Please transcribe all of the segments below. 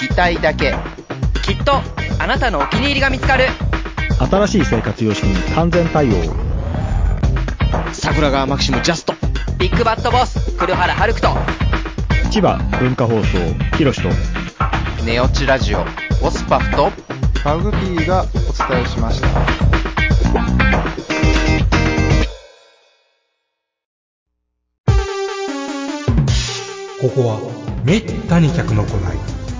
聞きたいだけ。きっとあなたのお気に入りが見つかる。新しい生活様式に完全対応。桜川マキシムジャスト。ビッグバットボス黒原遥人。千葉文化放送ひろしと。ネオチラジオオスパフと。マグピーがお伝えしました。ここはめったに客の来ない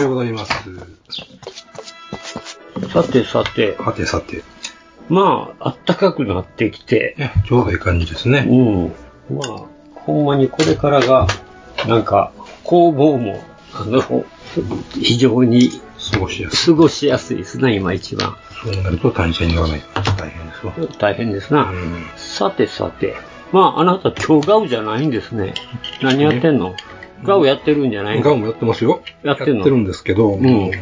おはようございます。さてさて。さてさて。まあ、あったかくなってきて。ちょうどいい感じですね。うん。まあ、ほんまにこれからが、なんか、工房も、あの、非常に過ごしやすい。過ごしやすいですね、今一番。そうなると単車に乗らないと大変ですわ。大変ですな。さてさて。まあ、あなた今日ガウじゃないんですね。何やってんの？ガウやってるんじゃないガウもやってますよ。やってんの？やってるんですけど、うん、もう、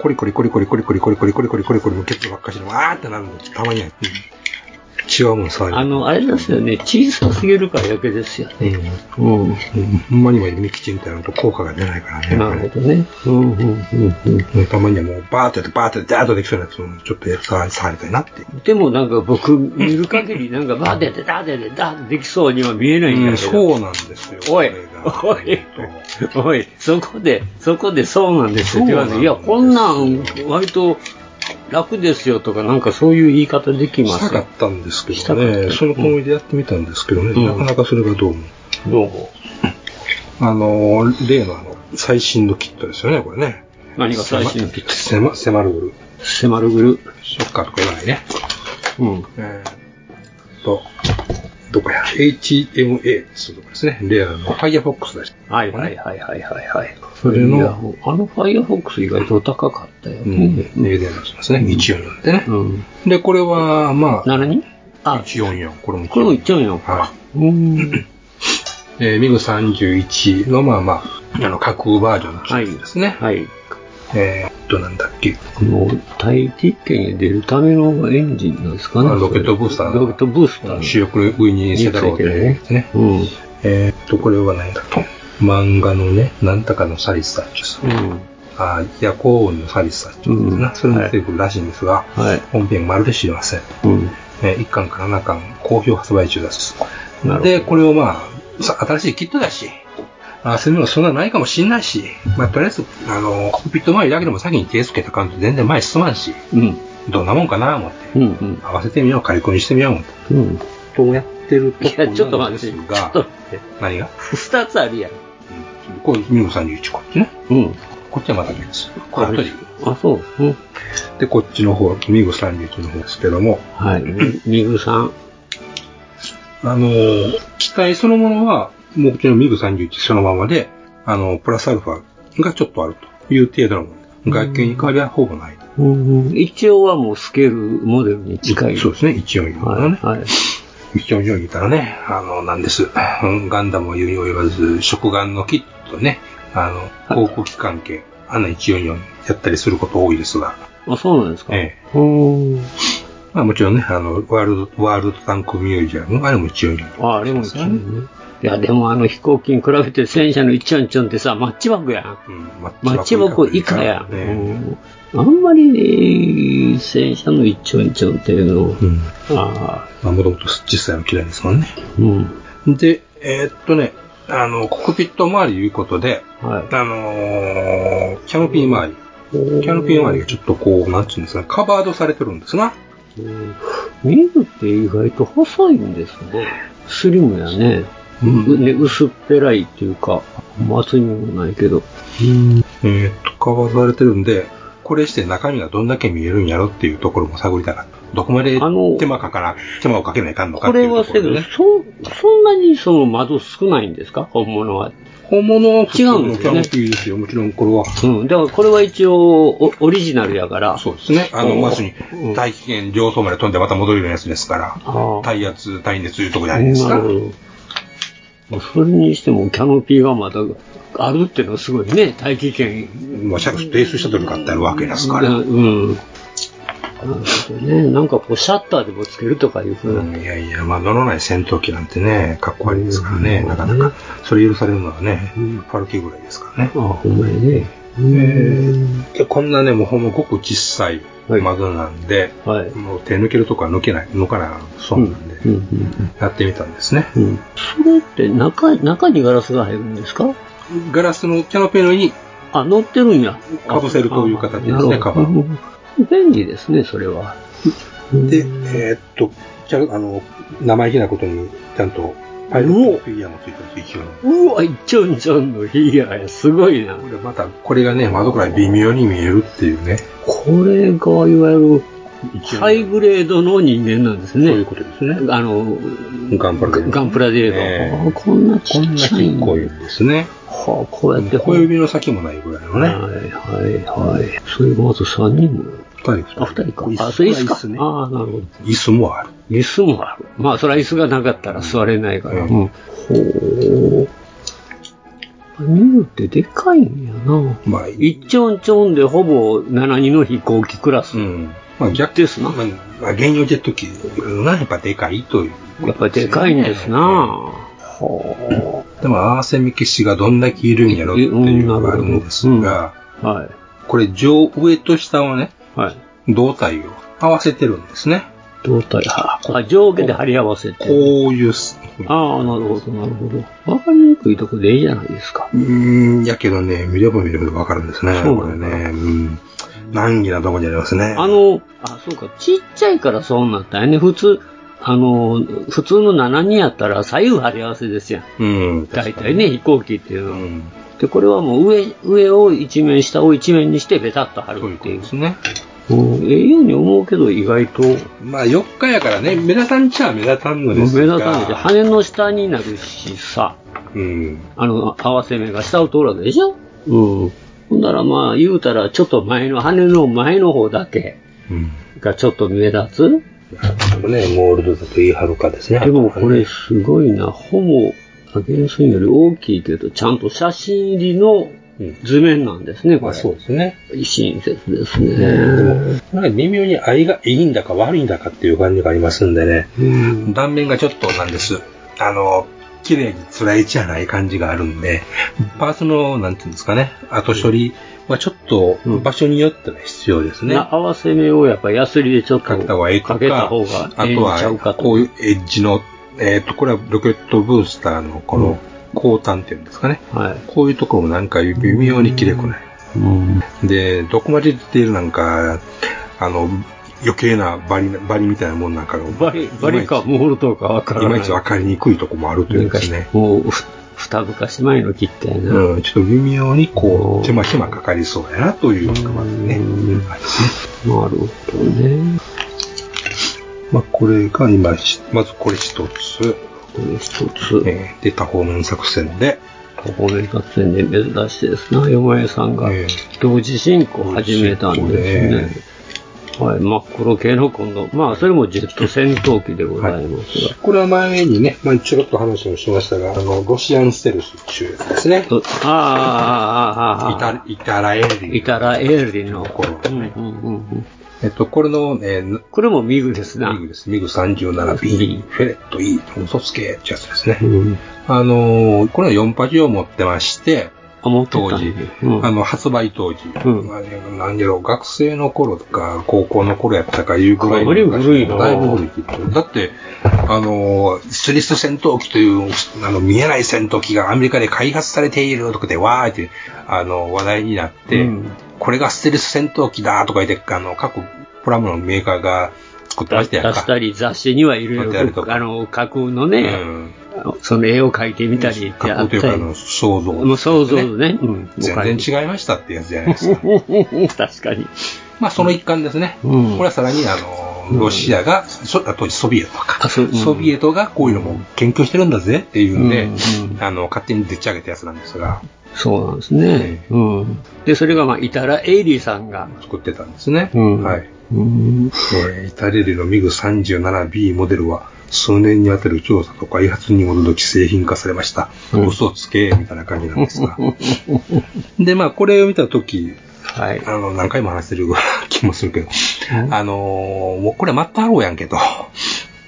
コリコリコリコリコリコリコリコリコリコリコリコリコリケツばっかしで、わーってなるんで、たまには、違うもん触あの、あれですよね、小さすぎるから余計ですよね。うん。うん。ほんまにはミキチみたいなのと効果が出ないからね。なるほどね。うん、うん、うん、うん。たまにはもう、バーってやって、バーってダーッとできそうなやつを、ちょっと触触りたいなって。でもなんか僕、見る限り、なんかバーってやって、ダーってやって、ダーってできそうには見えないんだけど。そうなんですよ。おい、おい、おい、そこで、そこでそうなんですよって。いや、こんなん、割と、楽ですよとか、なんかそういう言い方できます？したかったんですけどね、そのつもりでやってみたんですけどね、なかなかそれがどうも。どうも。あの、例のあの、最新のキットですよね、これね。何が最新のキット？せま、せまるぐる。せまるぐる。ショッカーとか言わないね。うん。えー、と、どこや、HMA っていうとこですね。レアの Firefox だし。はいはいはいはいはいはい。それの、あの Firefox 意外と高かったよね。うん。値段しますね。144でね。うん。で、これは、まあ。何あ、144。これもこれも144か。はい。うん。えー、ミグ31の、まあまあ、あの、架空バージョンの機種ですね。はい。はい、えー、っと、なんだっけ？この、大気圏へ出るためのエンジンなんですかね？ロケットブースター。ロケットブースター。主力上にセダローでですね。うん。えー、っと、これは何だと。漫画のね、なんとかのサリスタッチです。うん。あ夜行音のサリスタッチですな。それも出てくるらしいんですが、はい、本編まるで知りません。うん。えー、1巻から7巻、好評発売中です。で、これをまあ、新しいキットだし、あそういうのそんなないかもしんないし、まあ、とりあえず、あの、コックピット周りだけでも先に手つけた感じ全然前進まんし、うん。どんなもんかな思って、うんうん。合わせてみよう、仮込みしてみよう思って。うん。とやってるといや、ちょっと待って、ちょっと待って。何が？二つあるやん。うん。これ、ミグ31、こっちね。うん。こっちはまだです。これ後であ、そう。うん。で、こっちの方、ミグ31の方ですけども。はい。ミグさん。あの、機体そのものは、もうこっちのミグ31そのままで、あの、プラスアルファがちょっとあるという程度のもの。外見に変わりはほぼない。うん、一応はもうスケールモデルに近い。そうですね、144のね。はい。144言ったらね、あの、なんです。ガンダムを言うよう言わず、食玩のキットね、あの、航空機関係、あんな144やったりすること多いですが。あ、そうなんですかええ。うん。まあもちろんね、あの、ワールド、ワールドタンクミュージアム、あれも144。あ、あれも144ね。いや、でもあの飛行機に比べて戦車の144ってさ、マッチ箱やん。うん、マッチ箱以下やん。うん。あんまりね、戦車の一丁一丁っていうのを、うん。あまあ、もともと実際は嫌いですもんね。あ、うん。で、えーっとね、あの、コックピット周りいうことで、はい。あのーキャノピー周り。キャノピー周りがちょっとこう、なんていうんですか、カバードされてるんですな。うんミグって意外と細いんですね。スリムやね。うね薄っぺらいっていうか、厚みもないけど。えーっと、カバードされてるんで、これして中身がどんだけ見えるんやろっていうところも探りたかった。どこまであの手間かから、手間をかけないかんのかこっていれはせど、うところでね。そ、そんなにその窓少ないんですか？本物は。本物は普通違うのんですよねキャノピーですよ。もちろんこれは。うん。だからこれは一応オオリジナルやから。そうですね。あの、うんまずにうん、大気圏上層まで飛んでまた戻れるやつですから、ああ耐圧、耐熱いうところじゃないですか。なるほど。まあそれにしてもキャノピーがまたあるっていうのはすごいね。大気圏。まあ、シャツ提出したとかってあるわけですから。うん。なるほどね。なんかこうシャッターでもつけるとかいうふうな。うんいやいや、窓のない戦闘機なんてね、かっこ悪いですからね、うんなかなか。それ許されるのはね、うんファルキぐらいですからね。ああ、ほんまにね。でこんなね、もうほんまごく小さい窓なんで、はい。もう手抜けるとこは抜けない、抜かないそうなんで、うんうんやってみたんですね。うんうん。それって中、中にガラスが入るんですか？ガラスのキャノピーの上にあ、乗ってるんや。かぶせるという形ですねカバーうん便利ですね、それは。で、えーっと、ちゃあの、生意気なことに、ちゃんと、パイロットフィギュアもついてるんです、一応に。うわ、ちょんちょんのフィギュアや、すごいな。これまた、これがね、窓から微妙に見えるっていうね。これが、いわゆる、ハイグレードの人間なんですそういうね。ことですね。あの、ガンプラで。ガンプラデード。ええあこんなちっちゃいんだちっこいんですね。はあ、こうやって。小指の先もないぐらいのね。はい、はい、はい。それがまず3人も。二人、あ、2人かあ、それ椅子か。椅子ねああ、なるほど。椅子もある。椅子もある。まあ、それは椅子がなかったら座れないから。ううんん。ほう。見るってでかいんやな。まあ、一ちょんちょんでほぼ72の飛行機クラス。うん。まあ逆ですなまあ、まあ、原用ジェット機がやっぱでかいという。やっぱりでかいんですな。はでも、合わせ目消しがどんだけいるんやろっていうのがあるんですが、あ。はい。これ上、上と下をね、はい。胴体を合わせてるんですね。胴体、はあ、上下で貼り合わせて。こういうす、ああ、なるほど、なるほど。わかりにくいとこでいいじゃないですか。うーん、やけどね、見れば見るほどわかるんですね。そうこれね。うん。難儀なとこにありますね。あの、あ、そうか、ちっちゃいからそうなったんやね。普通、あの、普通の7人やったら左右貼り合わせですやん。うん。大体ね、飛行機っていうのは。うん。で、これはもう上、上を一面、下を一面にしてベタっと貼るっていう。ことですね。うんええように思うけど、意外と、まあ、4日やからね、目立たんちゃ目立たんの目ですが。立たないで、羽の下になるしさ、うん。あの、合わせ目が下を通るわけでしょ？うん。ほんならまあ、言うたら、ちょっと前の、羽の前の方だけうん。がちょっと目立つね、モールドだと言い張るかですね。でもこれすごいな、ほぼ、原寸より大きいけど、ちゃんと写真入りの図面なんですね、こまあれ。そうですね。親切ですでもね。、なんか微妙に愛がいいんだか悪いんだかっていう感じがありますんでね。うん断面がちょっとなんです。あの、綺麗につらいじゃない感じがあるんで、パーツの、なんていうんですかね、後処理はちょっと場所によっては必要ですね。な合わせ目をやっぱヤスリでちょっとかけた方がいいとか、あとは、と。こういうエッジの、えっ、と、これはロケットブースターのこの、後端っていうんですかね。はい。こういうところもなんか微妙に綺麗くない。うん。で、どこまでディテールなんか、あの、余計なバリ、バリみたいなもんなんかが、バリ、バリかモールとかわからない。いまいち分かりにくいとこもあるというんですね。もう、ふ二昔前の切ったやな。うん、ちょっと微妙にこう手間暇かかりそうやなというのがまずね、うんありますね。なるほどね。まあ、これが今、しまずこれ一つ、これ一つ。えーで、多方面作戦で、方面作戦で珍しいですな。山江さんがえ同時進行を始めたんですね。はい、真っ黒系の今度、まあ、それもジェット戦闘機でございますが。これは前にね、まあ、ちょろっと話もしましたが、あの、ロシアンステルスっていうやつですね。とああ、ああ、ああ、イタ、イタラエリイタラエーリの。ころうんうんうんうんえっと、これの、えー、これもミグですな。ミグです。ミグ 37B、フェレット E、嘘つけってやつですね。うん。あのーこれは4パジを持ってまして、当時、うん。あの、発売当時、うん。まあね何やろ、学生の頃とか、高校の頃やったかいうぐらいのかなり古いな。だいぶ古い。だって、あの、スリス戦闘機という、あの、見えない戦闘機がアメリカで開発されているとかで、わーって、あの、話題になって、うんこれがステルス戦闘機だとか言って、あの、各プラモのメーカーが作ってましたやんか。出したり、雑誌にはいろ書いてあるといろ、かあの、架空のね、うんあのその絵を描いてみたりってあったり。架空というか、あの、想像、もう想像ね。うん。全然違いましたってやつじゃないですか。違 確かに。まあ、その一環ですね。うんこれはさらに、あの、ロシアが、そ当時ソビエトか、あそううんソビエトがこういうのも研究してるんだぜっていうんで、うんうんあの、勝手にでっち上げたやつなんですが、そうなんですね。うん。で、それがまあ、イタラ・エイリーさんが、作ってたんですね。うんはい。うん。えーイタレリのミグ 37B モデルは、数年にわたる調査と開発に基づき製品化されました。うん嘘つけ、みたいな感じなんですが。で、まあ、これを見たとき、はい。あの、何回も話してる気もするけど、あのーもうこれマッターローやんけと。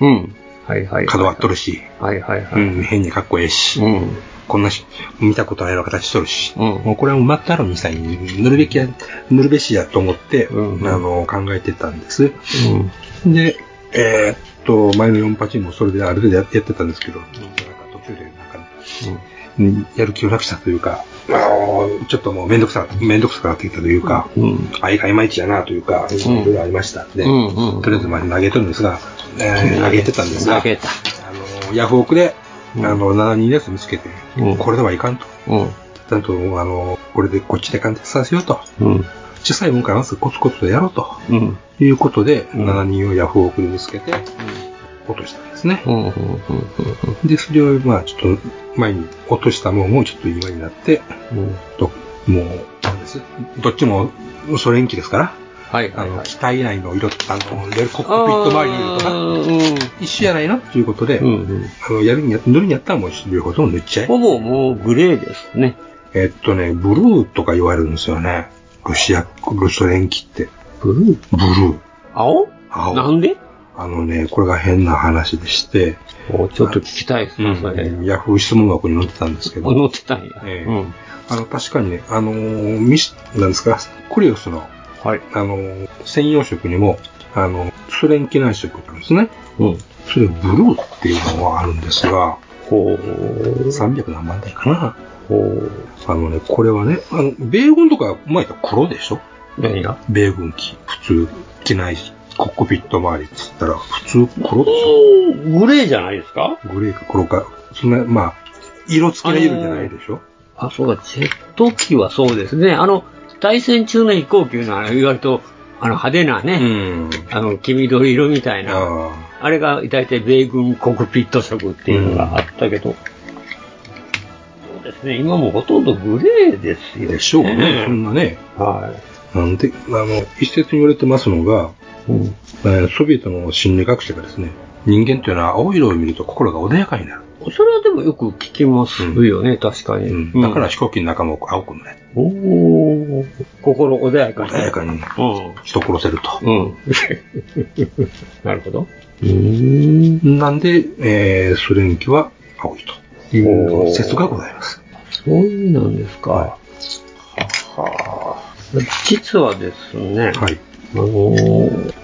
うん。はいはい。角割っとるし、はいはいはい。うん、変にかっこええし、うん。こんなし、見たことないような形しとるし、うんもうこれはもうマッターローにしたい塗るべきや、塗るべしやと思って、うんあの、考えてたんです。うん。で、えーっと、前の4パチンもそれである程度ややってたんですけど、なんか途中でなんか、うんやる気をなくしたというか、あのちょっともうめんどくさ、めんどくさくなってきたというか、うん。あいまいちやなというか、いろいろありましたんで、とりあえずまあ投げとるんですが、えー投げてたんですが、投げた。あの、ヤフオクで、あの、72のやつ見つけて、うんこれではいかんと。うん。ちゃんと、あの、これでこっちで完結させようと。うん。小さいもんからまずコツコツとやろうと。うん。いうことで、うん72をヤフオクで見つけて、落としたんですね。うん。うん。で、それを、まあ、ちょっと、前に落としたものもちょっと今になって、うん。ともう、なんです。どっちもソ連機ですから、あの、はいはいはい。機体内の色、あの、レルコックピット周りの色とか、か、一緒やないの？っていうことで、うん。うん。あの、やるにや、塗るんやったらもう両方とも塗っちゃえ。ほぼもうグレーですね。えっとね、ブルーとか言われるんですよね。ロシア、ロソ連機って。ブルー？ブルー？青？青なんで？あのね、これが変な話でして、おちょっと聞きたいですね、それ。ヤフー質問箱に載ってたんですけど、乗ってたんや。ええうん。あの、確かにね、あのーミス、なんですか、クリオスの、はい。あのー専用色にも、あの、ソ連機内色なんですね。うん。それブルーっていうのがあるんですが、ほう。300何万台かな。ほう。あのね、これはね、あの、米軍とか、前言ったら黒でしょ？何が？米軍機、普通、機内、コックピット周りっつったら、普通黒でしグレーじゃないですか？ょグレーか黒か、そんな、まあ、色付きの色じゃないでしょ？あ、そうか、ジェット機はそうですね。あの、対戦中の飛行機のは意外と、あの、派手なね、ん。あの、黄緑色みたいな、ああれが大体米軍コックピット色っていうのがあったけど、そうですね、今もほとんどグレーですあ。よ、でしょうね。そんなね。はなんで、あの、一説に言われてますのが、い。うん。えーソビエトの心理学者がですね、人間というのは青色を見ると心が穏やかになる。それはでもよく聞きますよね、確かに。うんだから飛行機の中も青く塗れ。おー心穏やかに。穏やかにうん。人殺せると。うん。なるほど。うーん。なんで、えー、ソ連機は青いという説がございます。そういうなんですか。はあ。実はですね、はい。あのー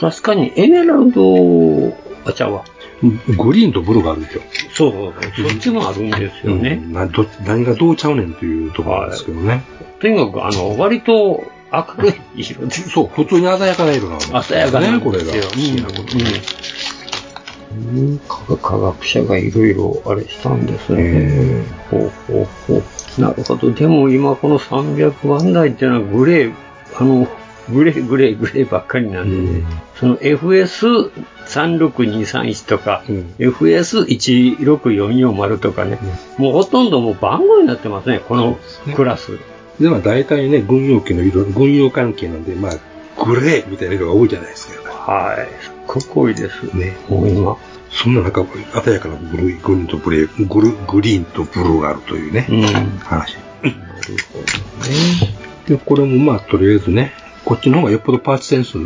確かにエメラルド、あ、ちゃうわ。グリーンとブルーがあるでしょ。そうそうそう。そっちもあるんですよね。うんなど何がどうちゃうねんというところですけどね。とにかく、あの、割と明るい色で。そう、普通に鮮やかな色なんですよね。鮮やかなんこれが。不思議なことに。うんうん科科学者がいろいろあれしたんですね。ほうほうほう。なるほど。でも今この300番台っていうのはグレー、あの、グレー、グレー、グレーばっかりなんでね。その FS36231 とか、うん FS16440 とかね、もうほとんどもう番号になってますね、このクラス。で、まあ大体ね、軍用機の色、軍用関係なんで、まあ、グレーみたいな色が多いじゃないですか。はい。すっごく多いです。ね。もう今。そんな中、鮮やかなブルー、グリーンとブレー、グルグリーンとブルーがあるというね、うん。なる話。ほどね。で、これもまあ、とりあえずね、こっちの方がよっぽどパーツ点数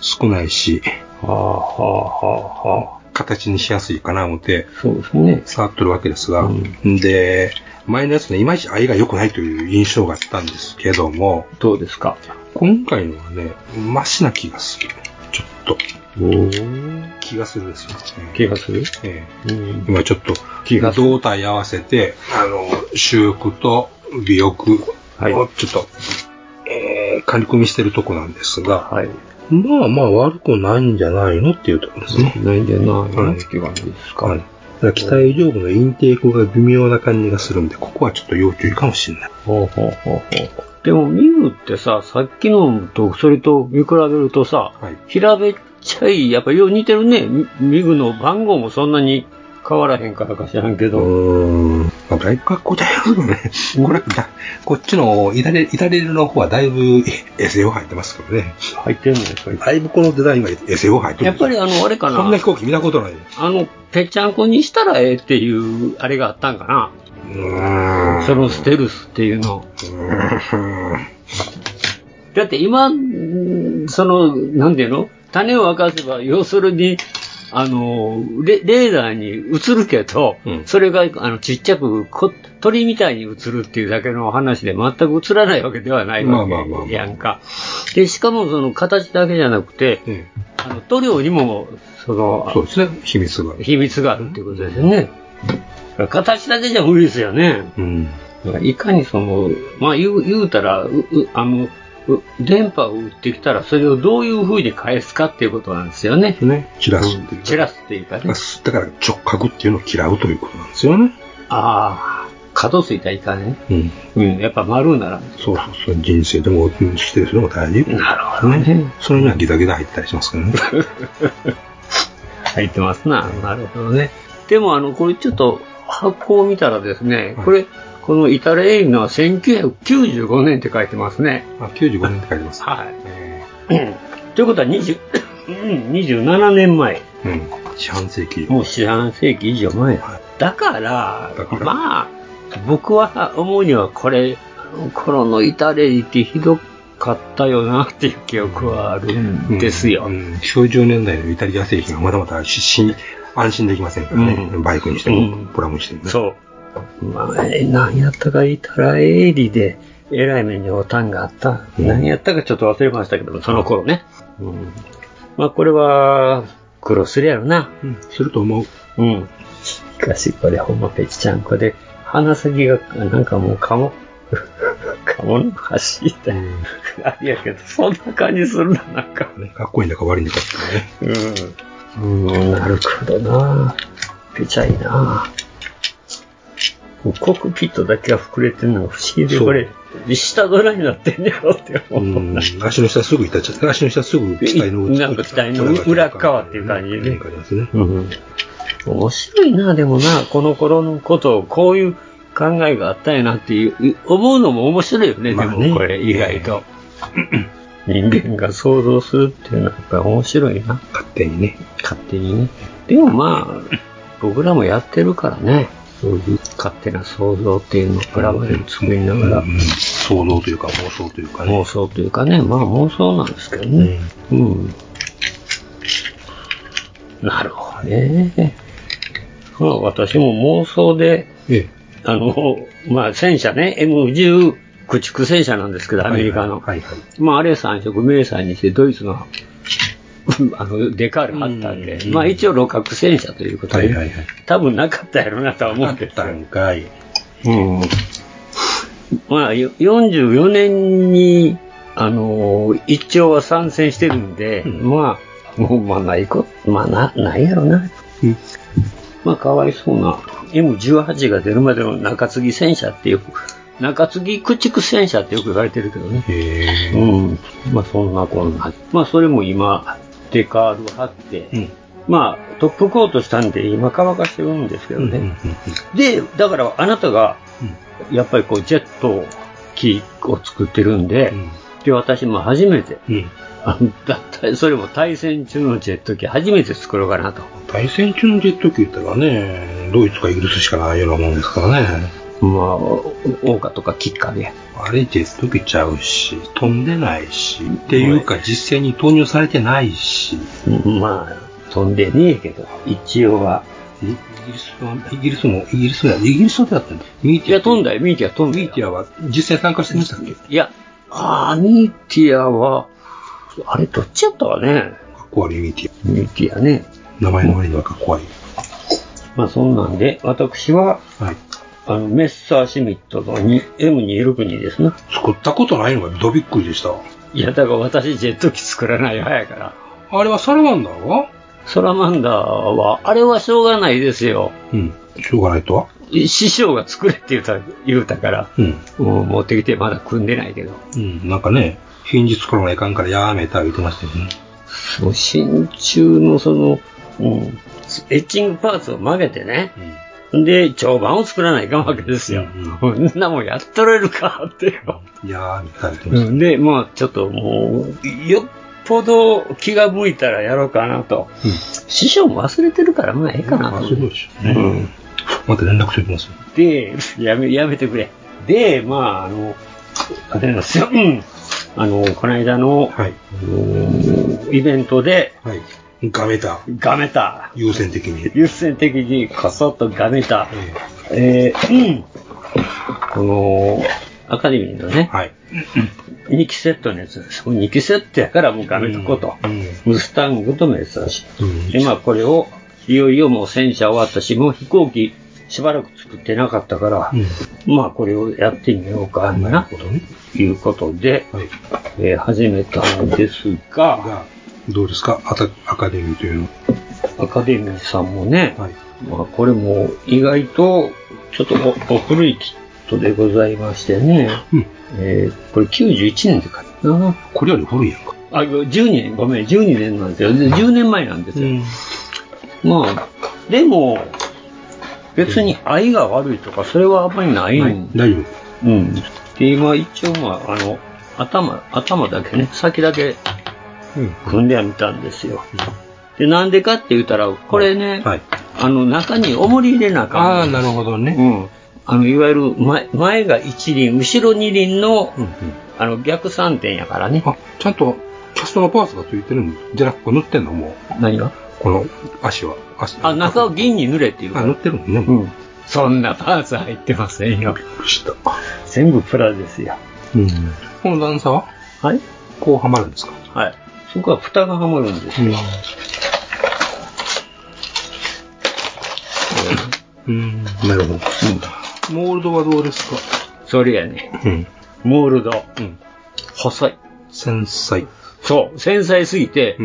少ないし、はあはあはあはあ。形にしやすいかな思って、そうですね。触ってるわけですが、うんで、前のやつね、いまいち愛が良くないという印象があったんですけども、どうですか？今回のはね、マシな気がする。ちょっと、おー。気がするですよ。気がする？えうんえ今ちょっと胴体合わせて、あの、修復と美翼はいをちょっと、えー、仮組みしてるとこなんですが、はい。まあまあ悪くないんじゃないのっていうところですね。ないんじゃないはいのっていう感じですか。はい。機体上部のインテークが微妙な感じがするんで、ここはちょっと要注意かもしれない。ほうほうほうほう。でも、ミグってさ、さっきのと、それと見比べるとさ、はい。平べっちゃい、やっぱよう似てるね。ミミグの番号もそんなに変わらへんからか知らんけど。うーん。まあ、だいぶ格好だよね。これ、だこっちのイタレイタレルの方はだいぶ SAO 入ってますからね。入ってんのやっぱり。だいぶこのデザインは SAO 入ってるやっぱりあの、あれかな。こんな飛行機見たことない。あの、ぺっちゃんこにしたらええっていう、あれがあったんかな。うーん。そのステルスっていうの。うーん。だって今、んその、なんていうの？種を明かせば、要するに、あの、レレーダーに映るけど、うんそれがあのちっちゃくこ鳥みたいに映るっていうだけの話で全く映らないわけではないわけやんか。で、しかもその形だけじゃなくて、えあの塗料にも、そのえ、そうですね。秘密が。秘密があるっていうことですよね。形だけじゃ無理ですよね。うん。いかにその、まあ言う言うたら、ううあの、う電波を打ってきたら、それをどういう風に返すかっていうことなんですよね。ね。散らすっていう。散らすっていうかね。だから直角っていうのを嫌うということなんですよね。ああ、角ついたらいかんね。うん。うん、やっぱ丸なら。そうそうそう。人生でも、うん指定するのも大事。なるほどね。それにはギザギザ入ったりしますからね。入ってますな。なるほどね。でもあの、これちょっと発行を見たらですね、これ、このイタレエイのは1995年って書いてますね。あ、95年って書いてます。はい。うんということは20、うん27年前。うん。四半世紀。もう四半世紀以上前。だから、だから？まあ、僕は思うにはこれ、頃のイタレリってひどかったよなっていう記憶はあるんですよ。うん。90年代のイタリア製品はまだまだしし安心できませんからね。うんバイクにしても、うんプラモにしてもね。そう。まあ、え何やったかイタラエリで、えらい目におたんがあった。何やったかちょっと忘れましたけども、その頃ね。うん、まあ、これは、苦労するやろな。うん。すると思う。うん。しかし、これほんまぺちちゃんこで、鼻先が、なんかもう、かも、かもの橋みたいな。あれやけど、そんな感じするな、なんか。ね、かっこいいんだか悪いんだかってね。うん。うん、なるほどな。ぺちゃいな。コックピットだけが膨れてるのが不思議で、これ、下ドラになってんねやろって思う。うん。足の下すぐいたっちゃって、足の下すぐ機体のなんか機体の裏側っていう感じでね面白いな、でもな、この頃のことを、こういう考えがあったんやなっていう、思うのも面白いよねでもこれ、意外と。人間が想像するっていうのはやっぱり面白いな、勝手にね。勝手にね。でもまあ、僕らもやってるからね、そういう勝手な想像っていうのをプラモデル作りながら、うん想像というか妄想というかね。妄想というかね、まあ妄想なんですけどね。うん。なるほどね。まあ私も妄想で、ええ。あの、まあ戦車ね、M10 駆逐戦車なんですけど、アメリカの。はいはい。まああれ三色名産にしてドイツのあの、デカール貼ったんで、うんまあ一応六角戦車ということで、はいはいはい。多分なかったやろなとは思あっうんですよ。たんかい。うん。まあ、よ44年に、あのー一丁は参戦してるんで、うんまあ、もう、まあ、ないこ、まあ、な、ないやろな。うんまあ、かわいそうな、M18 が出るまでの中継ぎ戦車っていう、中継ぎ駆逐戦車ってよく言われてるけどね。へえ。うん。まあ、そんなこんな。まあ、それも今、デカール貼って、うん。まあ、トップコートしたんで、今乾かしてるんですけどね。うんうんうんで、だからあなたが、やっぱりこう、ジェット機を作ってるんで、で、私も初めて、だったそれも対戦中のジェット機初めて作ろうかなと。対戦中のジェット機言ったらね、ドイツかイギリスしかないようなもんですからね。まあ、オーカとかキッカーで。あれジェット機ちゃうし、飛んでないし、っていうか実戦に投入されてないし、まあ、飛んでねえけど、一応は。イギリスは、イギリスも、イギリスや、イギリスはどうやったんだミーティア。いや、飛んだよ、ミーティア飛んだよ。ミーティアは実戦参加してましたっけ？いや、あー、ミーティアは、あれ、どっちやったかね。かっこ悪いミーティミーティアね。ア。名前の割にはかっこ悪い。まあ、そんなんで、私は、はい。あの、メッサーシミットのに M262 ですな。作ったことないのがどびっくりでした。いや、だから私、ジェット機作らない派やから。あれはサラマンダーは？ソラマンダーは、あれはしょうがないですよ。うん。しょうがないとは？師匠が作れって言うた言うたから、うん。もう持ってきてまだ組んでないけど。うん。なんかね、ヒンジ作らないかんからやめた言ってましたよね。そう、真鍮のその、うん、エッチングパーツを曲げてね、で、長板を作らないかんわけですよ。こんなもんやっとれるかってよ。いやー、みたいなんで、まあちょっともう、よっぽど気が向いたらやろうかなと。師匠も忘れてるから、まあええかなと。忘れるでしょうねうんた。また連絡しておきますよ。で、やめ、やめてくれ。で、まあ、あの、あれなんですよ。うん。あの、この間の、はい。イベントで、はい。ガメタ。ガメタ。優先的に。優先的にこそっとガメタ。えーうん。この、アカデミーのね、はい。2期セットのやつです。2期セットやからもうガメとこと。ムスタングとメッサージ。で、まあこれを、いよいよもう戦車終わったし、もう飛行機しばらく作ってなかったから、まあこれをやってみようかな、ということで、えー始めたんですが、が、どうですか？アタアカデミーというのアカデミーさんもね、まあこれも意外とちょっとおお古いキットでございましてね、えーこれ91年で買ったな。これより古いやんか。あ、12年、ごめん、12年なんですよ。で10年前なんですよ。まあ、でも、別に愛が悪いとか、それはあんまりないん大丈うん。で、今一応、まあ、あの、頭、頭だけね、先だけ、組んではみたんですよ。で、なんでかって言ったら、これね、あの、中に重り入れなあかん。ああ、なるほどね。うん。あの、いわゆる前、前が一輪、後ろ二輪の、あの、逆三点やからね。あ、ちゃんと、キャストのパーツがついてるんじゃなくて塗ってんのもう。何が？この足は。足あ、中を銀に塗れっていうあ、塗ってるのね。うん。そんなパーツ入ってませんよ。した。全部プラですよ。うん。この段差は？はいこうはまるんですか？はい。そこは蓋がはまるんですよ。うん。なるほど。モールドはどうですか？それやね。うん。モールド。細い。繊細。そう。繊細すぎて、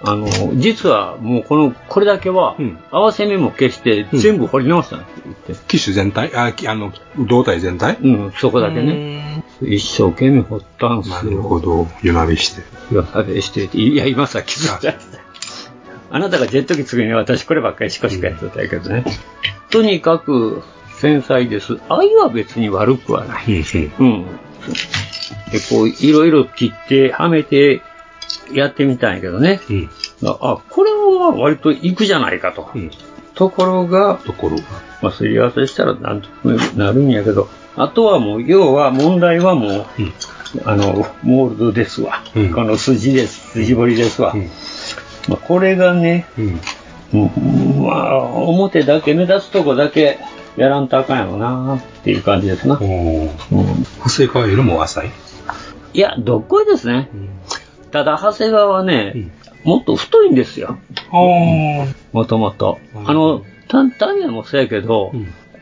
あの、実はもうこの、これだけは、合わせ目も消して全部掘り直したんですって。機種全体？あ、きあの、胴体全体？うん、そこだけね。一生懸命掘ったんすよ。なるほど。湯鍋して。夜鍋してて、いや、今さ、気づいちゃった。あなたがジェット機作るには私こればっかりしこしかやってたけどね。とにかく繊細です。愛は別に悪くはない。うん。で、こう、いろいろ切って、はめて、やってみたんやけどね。あ、これは割といくじゃないかと。ところが、ところが。まあ、すり合わせしたらなんともなるんやけど、あとはもう、要は問題はもう、あの、モールドですわ。この筋です。筋彫りですわ。まあ、これがね、うんまあ、表だけ、目立つとこだけやらんとあかんやろなっていう感じですな。うん長谷川よりも浅い？いや、どっこいですね。ただ、長谷川はね、もっと太いんですよ。もともと。あの、タタミヤもそうやけど、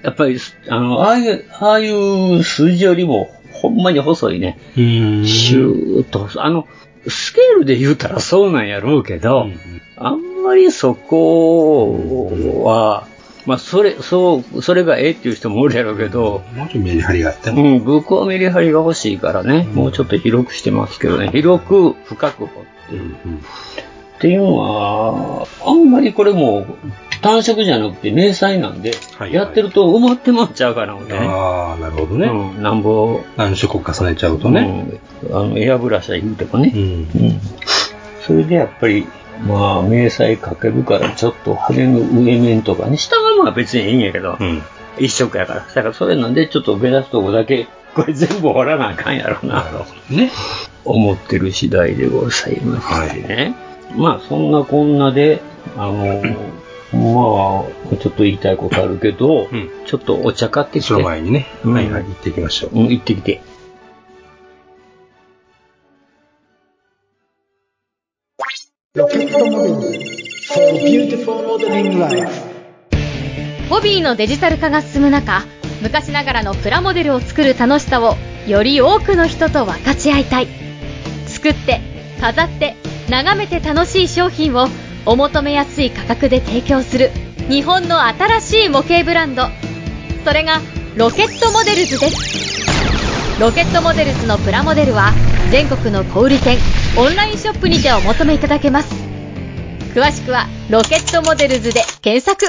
やっぱり、あの、ああいう、ああいう数字よりも、ほんまに細いね。シューッと。あの、スケールで言うたらそうなんやろうけど、あんまりそこは、まあ、それ、そう、それがええっていう人もおるやろうけど、もうちょいメリハリがあってうん、僕はメリハリが欲しいからね、もうちょっと広くしてますけどね、広く深く掘ってる。っていうのは、あんまりこれも単色じゃなくて明細なんで、やってると埋まってまっちゃうかな、ね。ああ、なるほどね。うん、なんぼ、何色重ねちゃうとね。うんあの、エアブラシは言うてもね。うんそれでやっぱり、まあ、明細かけるから、ちょっと羽の上面とかね、下はまあ別にいいんやけど、一色やから。だからそれなんで、ちょっと目立つとこだけ、これ全部掘らなあかんやろな、と。ね。思ってる次第でございましてね。まあ、そんなこんなで、あの、まあ、ちょっと言いたいことあるけど、ちょっとお茶買ってきて。その前にね、うんはいはい、行ってきましょう。うん、行ってきて。ホビーのデジタル化が進む中、昔ながらのプラモデルを作る楽しさをより多くの人と分かち合いたい。作って、飾って、眺めて楽しい商品をお求めやすい価格で提供する日本の新しい模型ブランド。それがロケットモデルズです。ロケットモデルズのプラモデルは全国の小売店、オンラインショップにてお求めいただけます。詳しくはロケットモデルズで検索。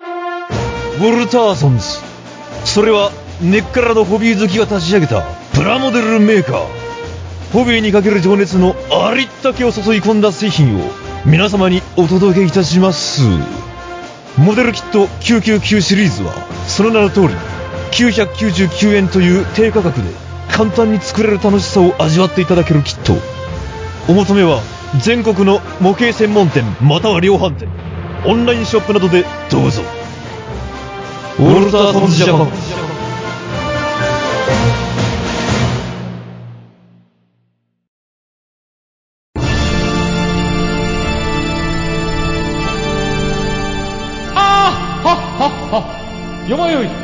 ウォルターソンズ。それは根っからのホビー好きが立ち上げたプラモデルメーカー。ホビーにかける情熱のありったけを注い込んだ製品を皆様にお届けいたします。モデルキット999シリーズはその名の通り999円という低価格で簡単に作れる楽しさを味わっていただけるキット。お求めは全国の模型専門店または量販店、オンラインショップなどでどうぞ。ウォルターソンズジャパン。あはっはっはよまよい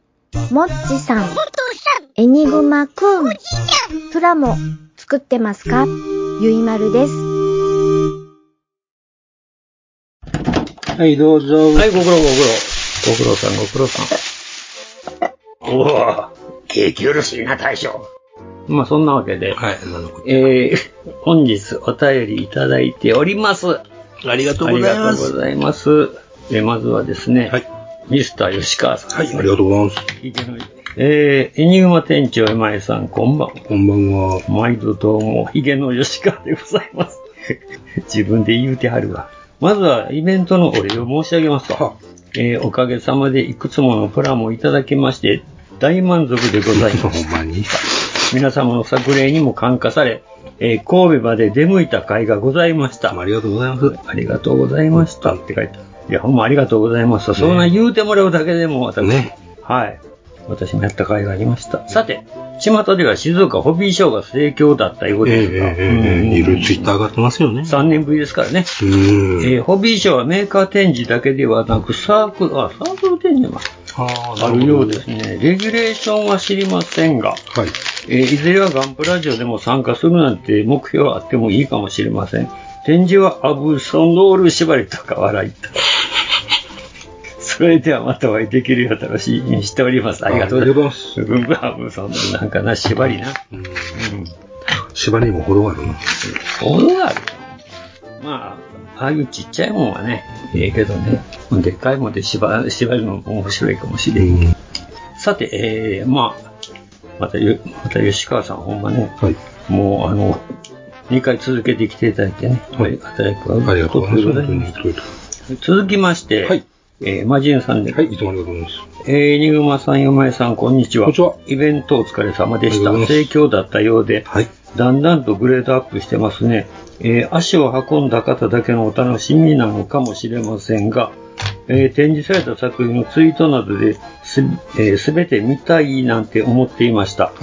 もっちさん、エニグマくん、プラモ作ってますか？ゆいまるです。はい、どうぞ。はい、ご苦労ご苦労。ご苦労さん、ご苦労さん。おお、景気よろしいな、大将。まあ、そんなわけで、はい、えー、本日お便りいただいております。ありがとうございますありがとうございます。えーまずはですね、ミスター吉川さん、はい、ありがとうございます。えー、エニグマ店長今井さん、こんばんは。こんばんは。毎度どうも、ヒゲの吉川でございます。自分で言うてはるわ。まずは、イベントのお礼を申し上げますわ。えーおかげさまでいくつものプランをいただきまして、大満足でございます。ほんまに。皆様の作例にも感化され、えー神戸まで出向いた甲斐がございました。ありがとうございます。ありがとうございました。って書いてある。いや、ほんまありがとうございました。そんな言うてもらうだけでも私、はい。私もやった甲斐がありました。さて、巷では静岡ホビーショーが盛況だったようですが、ええいろいろツイッター上がってますよね。3年ぶりですからね。うん。えーホビーショーはメーカー展示だけではなく、サークル、あ、サークル展示もあるようですね。レギュレーションは知りませんが、えーいずれはガンプラジオでも参加するなんて目標あってもいいかもしれません。展示はアブソンドール縛りとか笑いと。それではまたお会いできるよう楽しみにしております。ありがとうございます。うん、アブソンなんかな、縛りな。うん。縛りにも程があるな。程がある。まあ、ああいうちっちゃいもんはね、ええけどね、でっかいもんで縛縛るのも面白いかもしれん。さて、えー、まあ、またゆ、また吉川さんほんまね、もうあの、2回続けてきていただいてね、ありがたいことありがとうございます。続きまして、えー、マジンさんで。はい、いつもありがとうございます。えー、エニグマさん、ヨマエさん、こんにちは。こんにちは。イベントお疲れ様でした。盛況だったようで、だんだんとグレードアップしてますね。えー、足を運んだ方だけのお楽しみなのかもしれませんが、えー展示された作品のツイートなどです、えー、全て見たいなんて思っていました。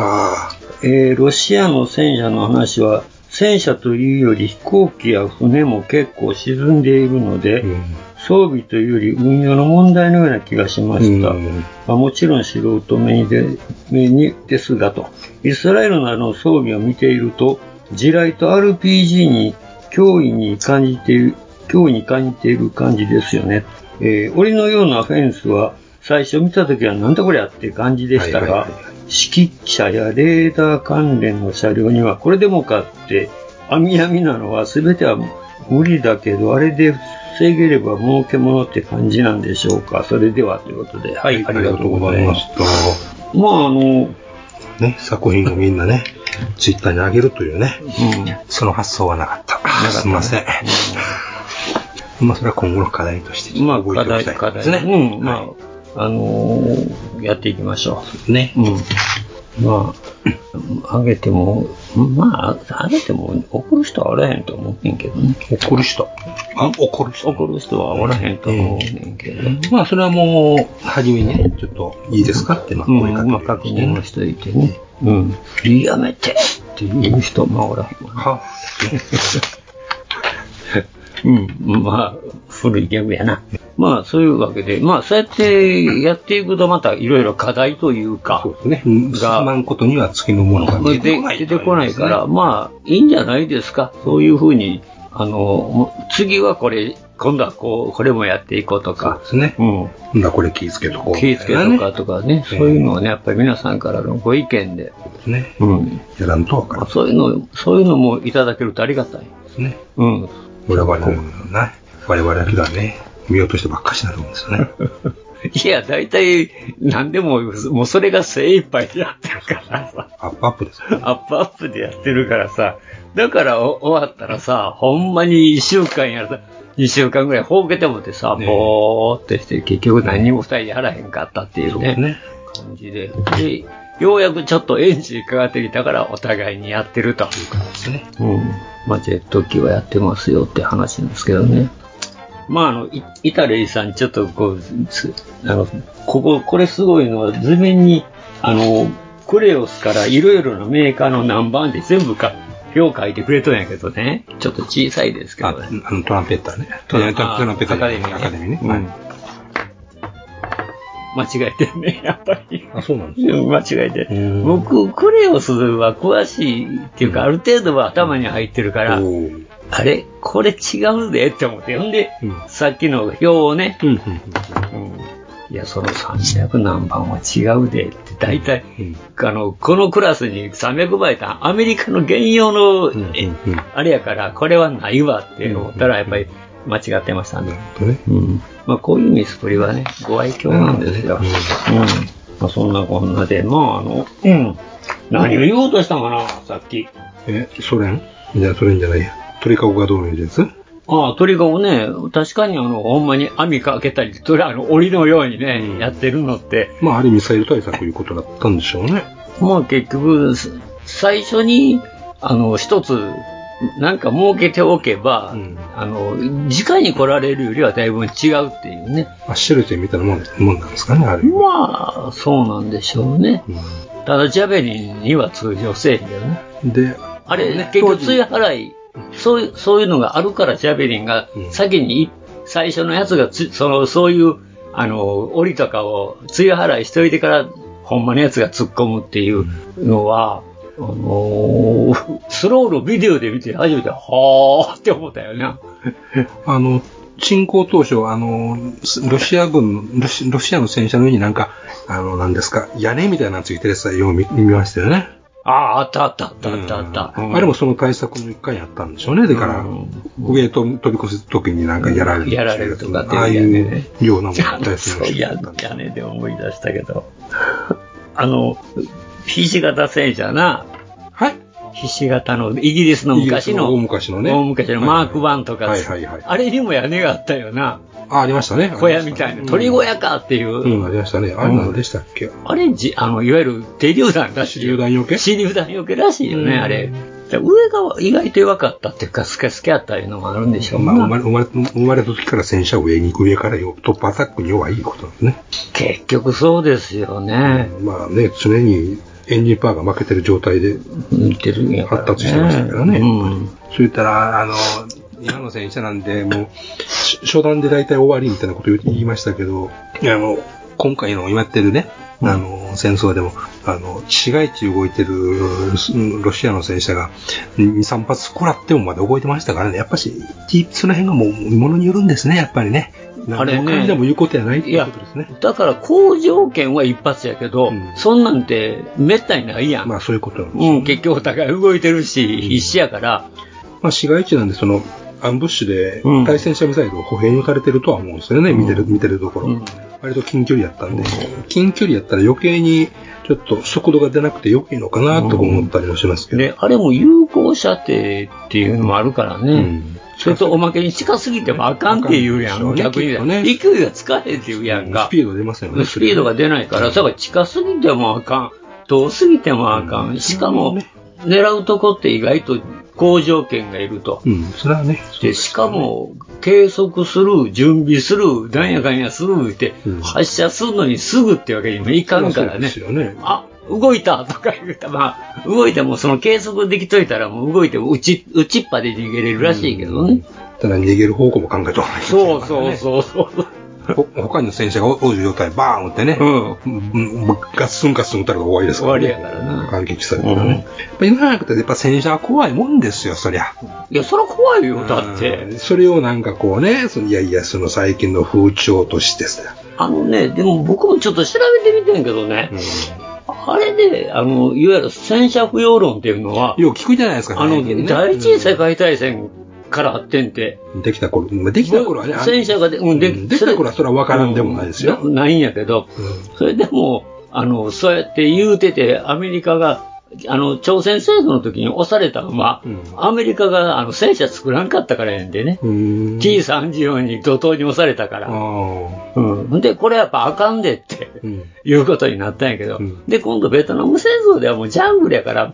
えーロシアの戦車の話は、戦車というより飛行機や船も結構沈んでいるので、装備というより運用の問題のような気がしました。まあ、もちろん素人目にで目にですがと。イスラエルなどの装備を見ていると、地雷と RPG に脅威に感じている、脅威に感じている感じですよね。えー檻のようなフェンスは最初見た時はなんだこりゃって感じでしたが、指揮車やレーダー関連の車両にはこれでもかって、網網なのは全ては無理だけど、あれで防げれば儲けものって感じなんでしょうか。それではということで、はい、ありがとうございます。まあ、あの、ね、作品をみんなね、ツイッターに上げるというね、その発想はなかった。すみません。まあ、それは今後の課題として、まあ、動いておきたい課ですね。題うん、まあ、あのーやっていきましょう。ね。うん。まあ、あげても、まあ、あげても怒る人はおらへんと思うねんけどね。怒る人あ、怒る人怒る人はおらへんと思うねんけどね。まあ、それはもう、初めにね、ちょっと、いいですかって、まあ、うん、声かけまあ、確認をしといてね。うん。やめてっていう人もおらへんわ。は うん、まあ、古いギャグやな。まあ、そういうわけで、まあ、そうやってやっていくとまたいろいろ課題というか、そうですね。進まんことには次のものが出てこない。出てこないから、まあ、いいんじゃないですか。そういうふうに、あの、次はこれ、今度はこう、これもやっていこうとか。ですね。うん。ほんだらこれ気ぃつけとこう。気ぃつけとかとかね、そういうのをね、やっぱり皆さんからのご意見で、ね。うん。やらんとわかる。そういうの、そういうのもいただけるとありがたい。ですね。うん。我々のな、我々がね、見落としてばっかしになるんですよね。いや、大体、何でも、もうそれが精一杯でやってるからさ。アップアップです。アップアップでやってるからさ。だからお終わったらさ、ほんまに一週間やると、二週間ぐらいほうけてもってさ、ぼーってして、結局何にも二人でやらへんかったっていうね、感じで。で、ようやくちょっとエンジンかかってきたから、お互いにやってると。ですね。うん。まあ、ジェット機はやってますよって話なんですけどね。まあ、あの、いイタレイさん、ちょっとこう、すあの、ここ、これすごいのは図面に、あの、クレオスからいろいろなメーカーの何番で全部か、表書いてくれとんやけどね。ちょっと小さいですけどね。あの、トランペッターね。トラントランペッターアカデミーねアカデミーね。うんはい間違えてるね、やっぱり。あ、そうなんですうん間違えてる。僕、クレオスは詳しいっていうか、ある程度は頭に入ってるから、あれ？これ違うでって思って。ほんで、さっきの表をね、うんいや、その300何番は違うでって、大体、あの、このクラスに300倍ってアメリカの原用の、えあれやから、これはないわって思ったら、やっぱり間違ってましたね。うん。まあ、こういうミスプリはね、ご愛嬌なんですよ。うん。まあ、そんなこんなで、まあ、あの、うん。何を言おうとしたかな、さっき。え、ソ連？じゃあ、ソ連じゃないや。鳥かごがどうのやつ？ああ、鳥がね、確かにあの、ほんまに網かけたり、鳥、あの、檻のようにね、やってるのって、まあ、あれミサイル対策いうことだったんでしょうね。まあ結局、す最初に、あの、一つ、なんか設けておけば、あの、直に来られるよりはだいぶ違うっていうね。あ、シェルテみたいなもんもんなんですかね、あれ。まあ、そうなんでしょうね。ただ、ジャベリンには通常せえへんけどね。で、あれ、結局、追払い、そういう、そういうのがあるから、ジャベリンが先にい、最初のやつがつ、その、そういう、あの、檻とかを追払いしといてから、ほんまのやつが突っ込むっていうのは、あのースローのビデオで見て初めて、はーって思ったよね。あの、侵攻当初、あの、ロシア軍の、ロシアの戦車の上になんか、あの、なんですか、屋根みたいなのついてるやつはよう見見ましたよね。ああ、あったあったあったあったあった。あれもその対策の一回やったんでしょうね。だから、上へと飛び越す時になんかやられる。やられるとかってああいいうようなもんあったやつそうや、屋根で思い出したけど。あの、ひし形戦車な。はいひし形の、イギリスの昔の、大昔のね。大昔のマーク1とか、はいはいはい。あれにも屋根があったよな。あ、ありましたね。小屋みたいな。鳥小屋かっていう。うん、ありましたね。あれ何でしたっけ？あれじ、あの、いわゆる手榴弾らしい。手榴弾よけ？手榴弾よけらしいよね、うんあれ。上が意外と弱かったっていうか、スケスケあったいうのもあるんでしょうまあ、な生まれ、生まれ、生まれた時から戦車上に、上からよトップアタックに弱いことですね。結局そうですよね。まあね、常にエンジンパワーが負けてる状態で発達してましたからね。そう言ったら、あの、今の戦車なんで、もう、し初段で大体終わりみたいなこと言いましたけど、あの、今回の今やってるね、あの、戦争でも、あの、市街地動いてるうんロシアの戦車が2、3発食らってもまだ動いてましたからね、やっぱし、その辺がもう、ものによるんですね、やっぱりね。あれね。でも言うことやないっていうことですね。だから、好条件は一発やけど、そんなんてめったにないやん。まあそういうことなんですうん、結局お互い動いてるし、必死やから、まあ市街地なんで、その、アンブッシュで対戦車ミサイルを歩兵に撃たれてるとは思うんですよね、見てる、見てるところ。割と近距離やったんで、近距離やったら余計にちょっと速度が出なくて良いのかなとか思ったりもしますけど。で、あれも有効射程っていうのもあるからね。それとおまけに近すぎてもあかんって言うやん、逆に。勢いがつかへんって言うやんか。スピード出ませんよね。スピードが出ないから、だから近すぎてもあかん。遠すぎてもあかん。しかも、狙うとこって意外と好条件がいると。うん、それはね。で、しかも、計測する、準備する、なんやかんやするって、発射するのにすぐってわけにもいかんからね。あ、動いたとか言うたまあ、動いてもその計測できといたらもう動いても打ち、打ちっぱで逃げれるらしいけどね。ただ逃げる方向も考えとかないそうそうそうそう。他に戦車がおる状態、バーン撃ってね、うん、ガッスンガッスン撃ったら終わりですからね。終わりやからな。感激されたらね。やっぱ今なくて、やっぱ戦車は怖いもんですよ、そりゃ。いや、そりゃ怖いよ、だって。それをなんかこうね、そのいやいや、その最近の風潮としてさ。あのね、でも僕もちょっと調べてみてんけどね、あれで、あの、いわゆる戦車不要論っていうのは、よく聞くじゃないですか、ね、あの、第一次世界大戦からあってんて。できた頃、できた頃はね、戦車がで、うん、でできた頃はそれは分からんでもないですよ。ないんやけど、それでも、あの、そうやって言うてて、アメリカが、あの、朝鮮戦争の時に押されたのは、アメリカがあの戦車作らんかったからやんでね。T34 に怒涛に押されたから。うん。で、これやっぱあかんでって、いうことになったんやけど、で、今度ベトナム戦争ではもうジャングルやから、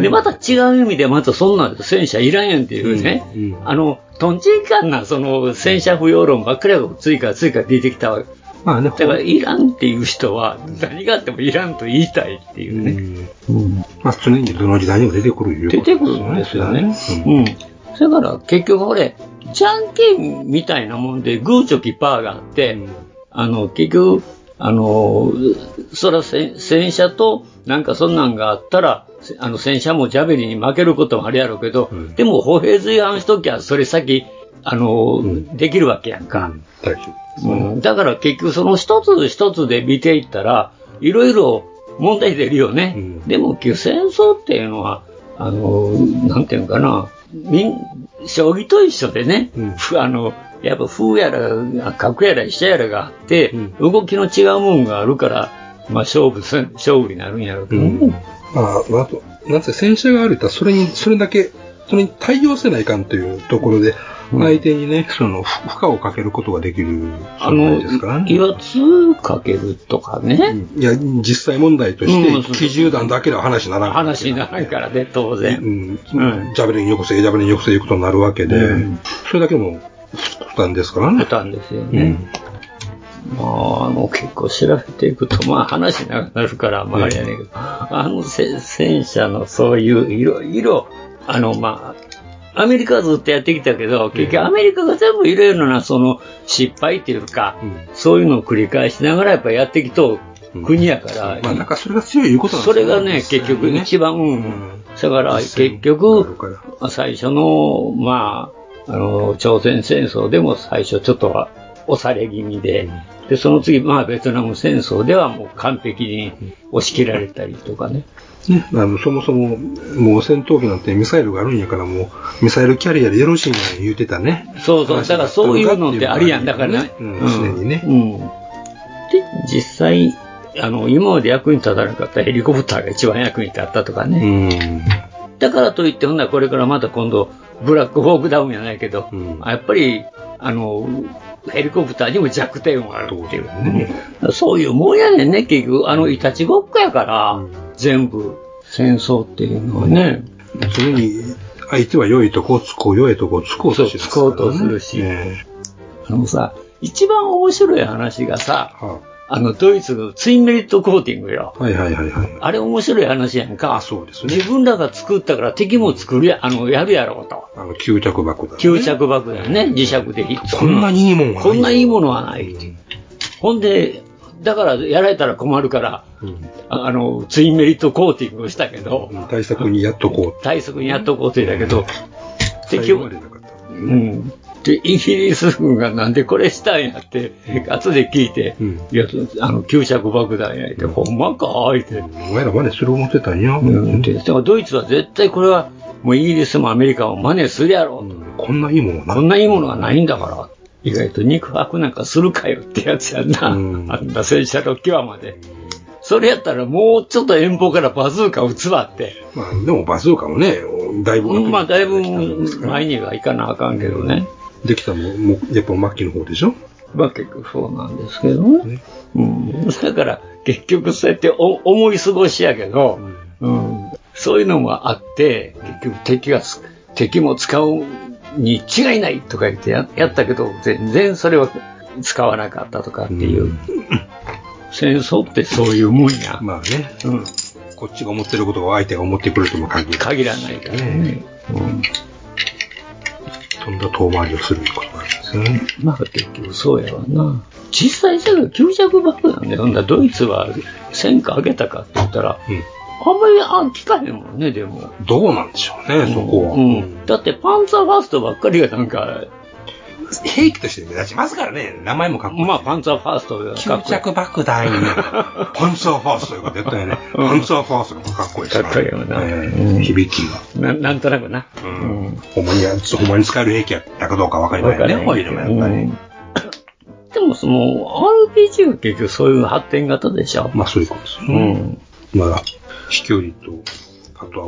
で、また違う意味でまたそんな戦車いらんやんっていうね、あの、とんちんかんな、その戦車不要論ばっかりが追加追加出てきた。まあね、だから、いらんっていう人は、何があってもいらんと言いたいっていうね。まあ、常にどの時代にも出てくるいう出てくるんですよね。うん。だから、結局俺、じゃんけんみたいなもんで、グーチョキパーがあって、あの、結局、あの、そら戦車となんかそんなんがあったら、あの戦車もジャベリに負けることもあるやろうけど、でも歩兵随伴しときゃ、それ先、あの、できるわけやんか。うん、だから結局その一つ一つで見ていったら、いろいろ問題出るよね。でも戦争っていうのは、あの、なんていうのかな、将棋と一緒でね、あの、やっぱ風やら、角やら飛車やらがあって、動きの違うもんがあるから、まあ勝負せ、勝負になるんやろうけどね。まあ、あと、なんせ戦車があると、それに、それだけ、それに対応せないかんというところで、相手にね、その、負荷をかけることができるあの、ですからね。威圧かけるとかね。いや、実際問題として、機銃弾だけの話にならん。話にならんからね、当然。うん。ジャベリンよこせ、ジャベリンよこせいうことになるわけで、それだけの負担ですからね。負担ですよね。まあ、もう結構調べていくと、まあ話長くなるから、まああれやねんけど、あの戦車のそういういろいろ、あの、まあ、アメリカはずっとやってきたけど、結局アメリカが全部いろいろなその失敗っていうか、そういうのを繰り返しながらやっぱやってきと国やから、まあ、なんかそれが強いいうことなんそれがね、結局一番、うん、だから結局、最初の、まあ、あの、朝鮮戦争でも最初ちょっとは押され気味で、で、その次、まあ、ベトナム戦争ではもう完璧に押し切られたりとかね。ね、あのそもそも、もう戦闘機なんてミサイルがあるんやから、もう、ミサイルキャリアでよろしいんや言うてたね。そうそう、だからそういうのってありやん、だからね。うん、常にね。うん。で、実際、あの、今まで役に立たなかったヘリコプターが一番役に立ったとかね。だからといって、ほんならこれからまた今度、ブラックホークダウンじゃないけど、やっぱり、あの、ヘリコプターにも弱点はあるっていう、ね、そういうもんやねんね、結局。あの、いたちごっこやから、全部、戦争っていうのはね。常に、相手は良いとこつこう、良いとこつこうとする、つこうとするし。あのさ、一番面白い話がさ、あの、ドイツのツインメリットコーティングよ。はいはいはいはい。あれ面白い話やんか。あ、そうですね。自分らが作ったから敵も作るや、あの、やるやろうと。あの、吸着爆弾、ね。吸着爆弾ね、磁石で。こんなにいいもんはない。こんないいものはない。ほんで、だからやられたら困るから、うん、あの、ツインメリットコーティングをしたけど、対策にやっとこう。対策にやっとこうって言ったけど、敵を、うん。で、イギリス軍がなんでこれしたんやって、後で聞いて、うん、いや、あの、吸着爆弾やって、ほんまかーって。お前ら真似する思ってたんや。うん。で、だからドイツは絶対これは、もうイギリスもアメリカも真似するやろ、こんないいものがこんないいものがないんだから、意外と肉薄なんかするかよってやつやんな。あんな戦車6キワまで。それやったらもうちょっと遠方からバズーカ撃つわって。まあ、でもバズーカもね、だいぶ、うんまあだいぶ前には行かなあかんけどね。できたのも、やっぱ末期の方でしょ？まあ結局そうなんですけどね。うん。だから結局そうやってお思い過ごしやけど、うん。そういうのもあって、結局敵がつ、敵も使うに違いないとか言ってややったけど、全然それは使わなかったとかっていう。戦争ってそういうもんや。まあね。うん。こっちが思ってることを相手が思ってくれるとも限らない。限らないからね。うん。とんだ遠回りをすることなんですよね。まあ結局そうやわな。実際じゃあ吸着爆弾で、ほんだらドイツは戦果上げたかって言ったら、あんまりあ聞かへんもんね、でも。どうなんでしょうね、そこは。うん。だってパンツァーファーストばっかりがなんか、兵器として目立ちますからね、名前もかっこいい。まあパンツァーファーストがかっ吸着爆弾に、パンツァーファーストが絶対ね、パンツァーファーストの方がかっこいいですかっこいいよなええ響きが。ななんとなくな。うん。ほんまにや、ほんまに使える兵器やったかどうかわかりませんね、ホイールもやっぱり。でもその、RPG は結局そういう発展型でしょ。まあそういうことですようね。ん。まあ、飛距離と、あとは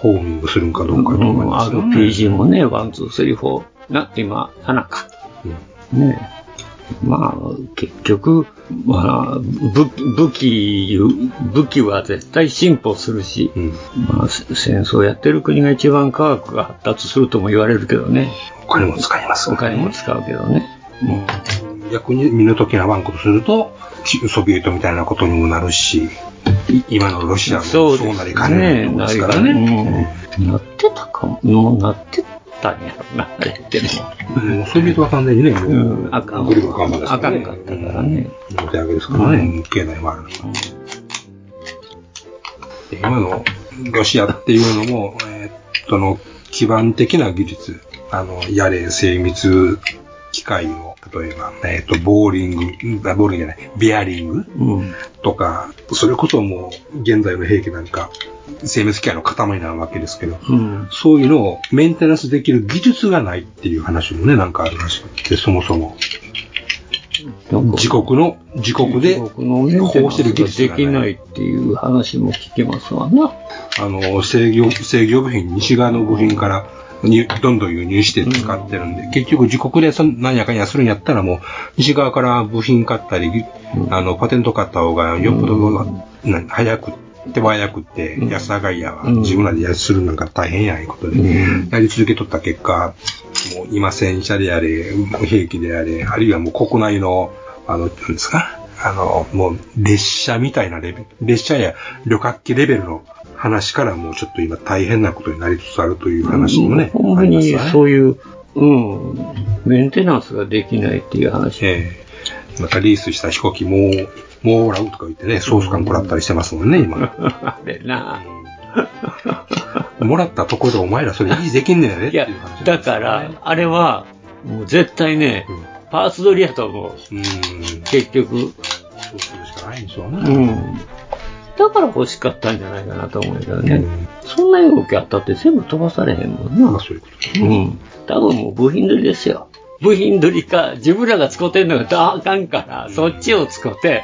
ホーミングするんかどうかと思います。RPG もね、 one、two、three、four、な、今、7か。ね。まあ、結局、まあ、武武器、武器は絶対進歩するし、まあ、せ戦争やってる国が一番科学が発達するとも言われるけどね。お金も使いますお金も使うけどね。逆に見の時なワンことすると、ちソビエトみたいなことにもなるし、い今のロシアもそうなりかねないですからね。うん。なってたかも、もうなってたんやろな、あれっても。もうソビエトは完全にね、もう、うんあかんグリムカンマですあからね。かんかったからね。お手上げですからね、経済もある。で今のロシアっていうのも、えーっとの、基盤的な技術、あの、やれ精密機械を、例えば、えーっと、ボーリング、あボーリングじゃない、ビアリングうん。とか、それこそもう、現在の兵器なんか、精密機械の塊なわけですけど、うん。そういうのをメンテナンスできる技術がないっていう話もね、なんかあるらしくて、そもそも。自国の、自国で、自国のメンテナンスができないっていう話も聞きますわな。あの、制御、制御部品、西側の部品から、にどんどん輸入して使ってるんで、結局自国でそん何やかんやするんやったらもう、西側から部品買ったり、あの、パテント買った方がよっぽど、な早く、手早くって、安上がりやわ、自分らでやするなんか大変やいうことで、やり続けとった結果、もう今戦車であれ、兵器であれ、あるいはもう国内の、あの、なんですか、あの、もう列車みたいなレベル、列車や旅客機レベルの話からもうちょっと今大変なことになりつつあるという話もね、ほんまにそういう、うん、メンテナンスができないっていう話。ええなんかリースした飛行機もう、もうらうとか言ってね、ソース感もらったりしてますもんね、今。あれな。もらったところでお前らそれ維持できんねんやねっていう話。だから、あれは、もう絶対ね、パーツ取りやと思う。結局。そうするしかないんでしょううね。ん。だから欲しかったんじゃないかなと思うけどね。そんな動きあったって全部飛ばされへんもんな。まあそういうことうん。多分もう部品取りですよ。部品取りか、自分らが使ってんのがあかんから、そっちを使って、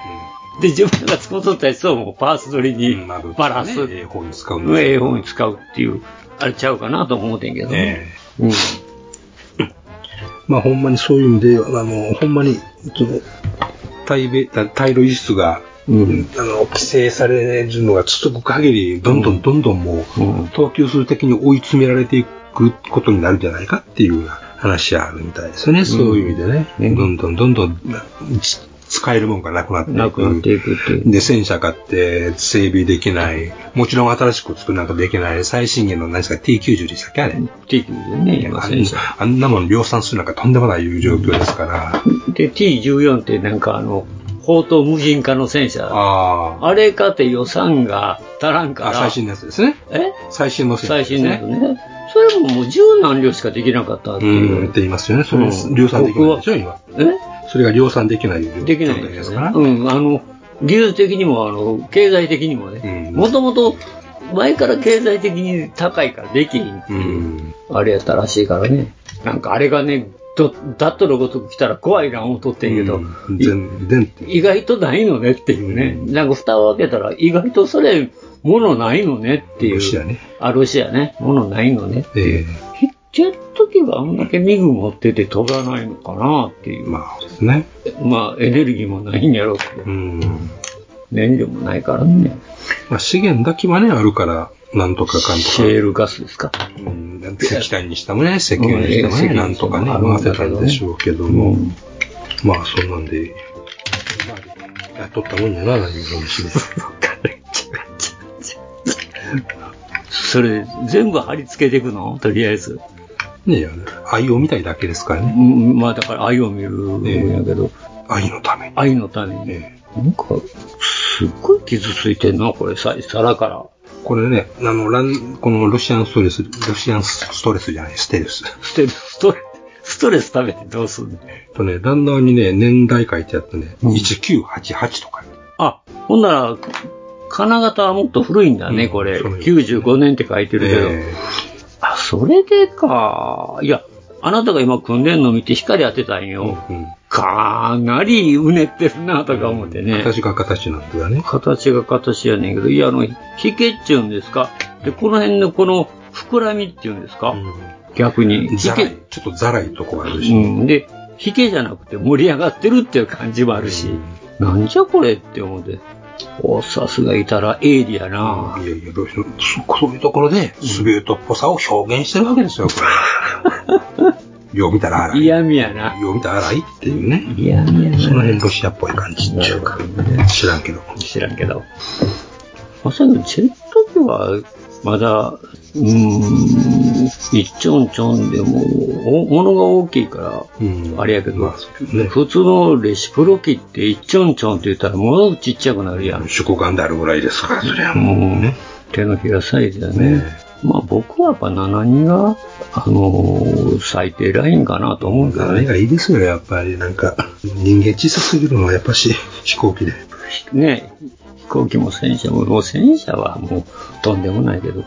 で、自分らが使っとったやつをもうパーツ取りにバラす。ええ方に使うんですええ方に使うっていう、あれちゃうかなと思うてんけどね。うん。まあほんまにそういう意味で、あの、ほんまに、その、対米、対ロ輸出が、あの、規制されるのが続く限り、どんどんどんどんもう、等級数的に追い詰められていくことになるんじゃないかっていう話はあるみたいですよね、そういう意味でね。どんどんどんどん、ち使えるもんがなくなっていく。なくなっていくっていう。で、戦車買って整備できない。もちろん新しく作るなんかできない。最新鋭の何ですか？T90 でしたっけ？あれ。T90 ね、今あん戦車。あんなもん量産するなんかとんでもないいう状況ですから。で、T14 ってなんかあの、砲塔無人化の戦車。ああれかって予算が足らんから。あ最新のやつですね。え？最新の戦車最ですね。新のやつね。それももう十何両しかできなかったってういう。ん、って言いますよね。それうん量産できないでしょ、今。え？それが量産できないできないでですすから。うん、あの、技術的にも、あの、経済的にもね、もともと前から経済的に高いからできひんっていう、あれやったらしいからね。なんかあれがね、どダットのごとく来たら怖いな思っとってんけど、意外とないのねっていうね。なんか蓋を開けたら、意外とそれ、ものないのねっていう。ロシアね。あ、ロシアね。ものないのねっていう。ジェット機があんだけミグ持ってて飛ばないのかなっていう。まあですね。まあ、エネルギーもないんやろうけど。燃料もないからね。まあ資源だけはね、あるから、なんとかかんとか。シェールガスですか？うん、石炭にしてもね、石油にしてもね、うんなんとかね、あるんだ回けどねせたんでしょうけども、まあそんなんで、まあ、やっとったもんやな、何もしれ それ、全部貼り付けていくの？とりあえず。ねえ、愛を見たいだけですからね。うん、まあだから愛を見るんやけど。愛のために。愛のために。なんか、すっごい傷ついてんな、これ、さ皿から。これね、あの、ラン、このロシアンストレス、ロシアンストレスじゃない、ステルス。ステルス、ストレストレス食べてどうすんの？とね、ランダーにね、年代書いてあってね、1988とか。あ、ほんなら、金型はもっと古いんだね、これ。95年って書いてるけど。あ、それでか。いや、あなたが今組んでんの見て光当てたんよ。かなりうねってるなとか思ってね。形が形なんだよね。形が形やねんけど、いや、あの、ひけっちゅうんですか？で、この辺のこの膨らみっていうんですか？逆に。ザライ、ちょっとザラいとこあるし。うん。で、ひけじゃなくて盛り上がってるっていう感じもあるし、なんじゃこれって思って。おさすがいたら鋭利やな。いやいや、ロシアそういうところで、スベートっぽさを表現してるわけですよ、これ。よう見たら荒い。嫌味やな。よう見たら荒いっていうね。嫌味やな。その辺ロシアっぽい感じっていうか。知らんけど。知らんけど。まさにジェット機は、まだ、うーん、一ちょんちょんでも、お物が大きいから、あれやけど、普通のレシプロ機って一ちょんちょんって言ったらものちっちゃくなるやん。主眼であるぐらいですから、そりゃももうね。手のひらサイズだね。まあ僕はやっぱ72が、あのー最低ラインかなと思うけどね。あれがいいですよ、やっぱり。なんか、人間小さすぎるのはやっぱし、飛行機で。ね、飛行機も戦車も、もう戦車はもうとんでもないけど、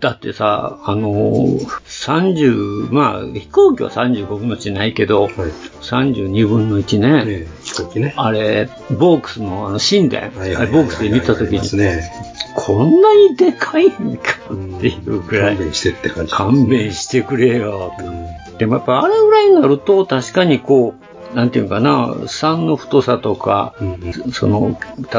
だってさ、あのー30、まあ飛行機は35分の1ないけど、32分の1ね。飛行機ね。あれ、ボークスのあの神殿、あれボークスで見たときに、ね。こんなにでかいんかっていうぐらい。勘弁してって感じ。勘弁してくれよと。でもやっぱあれぐらいになると確かにこう、なんていうかな、3の太さとか、その、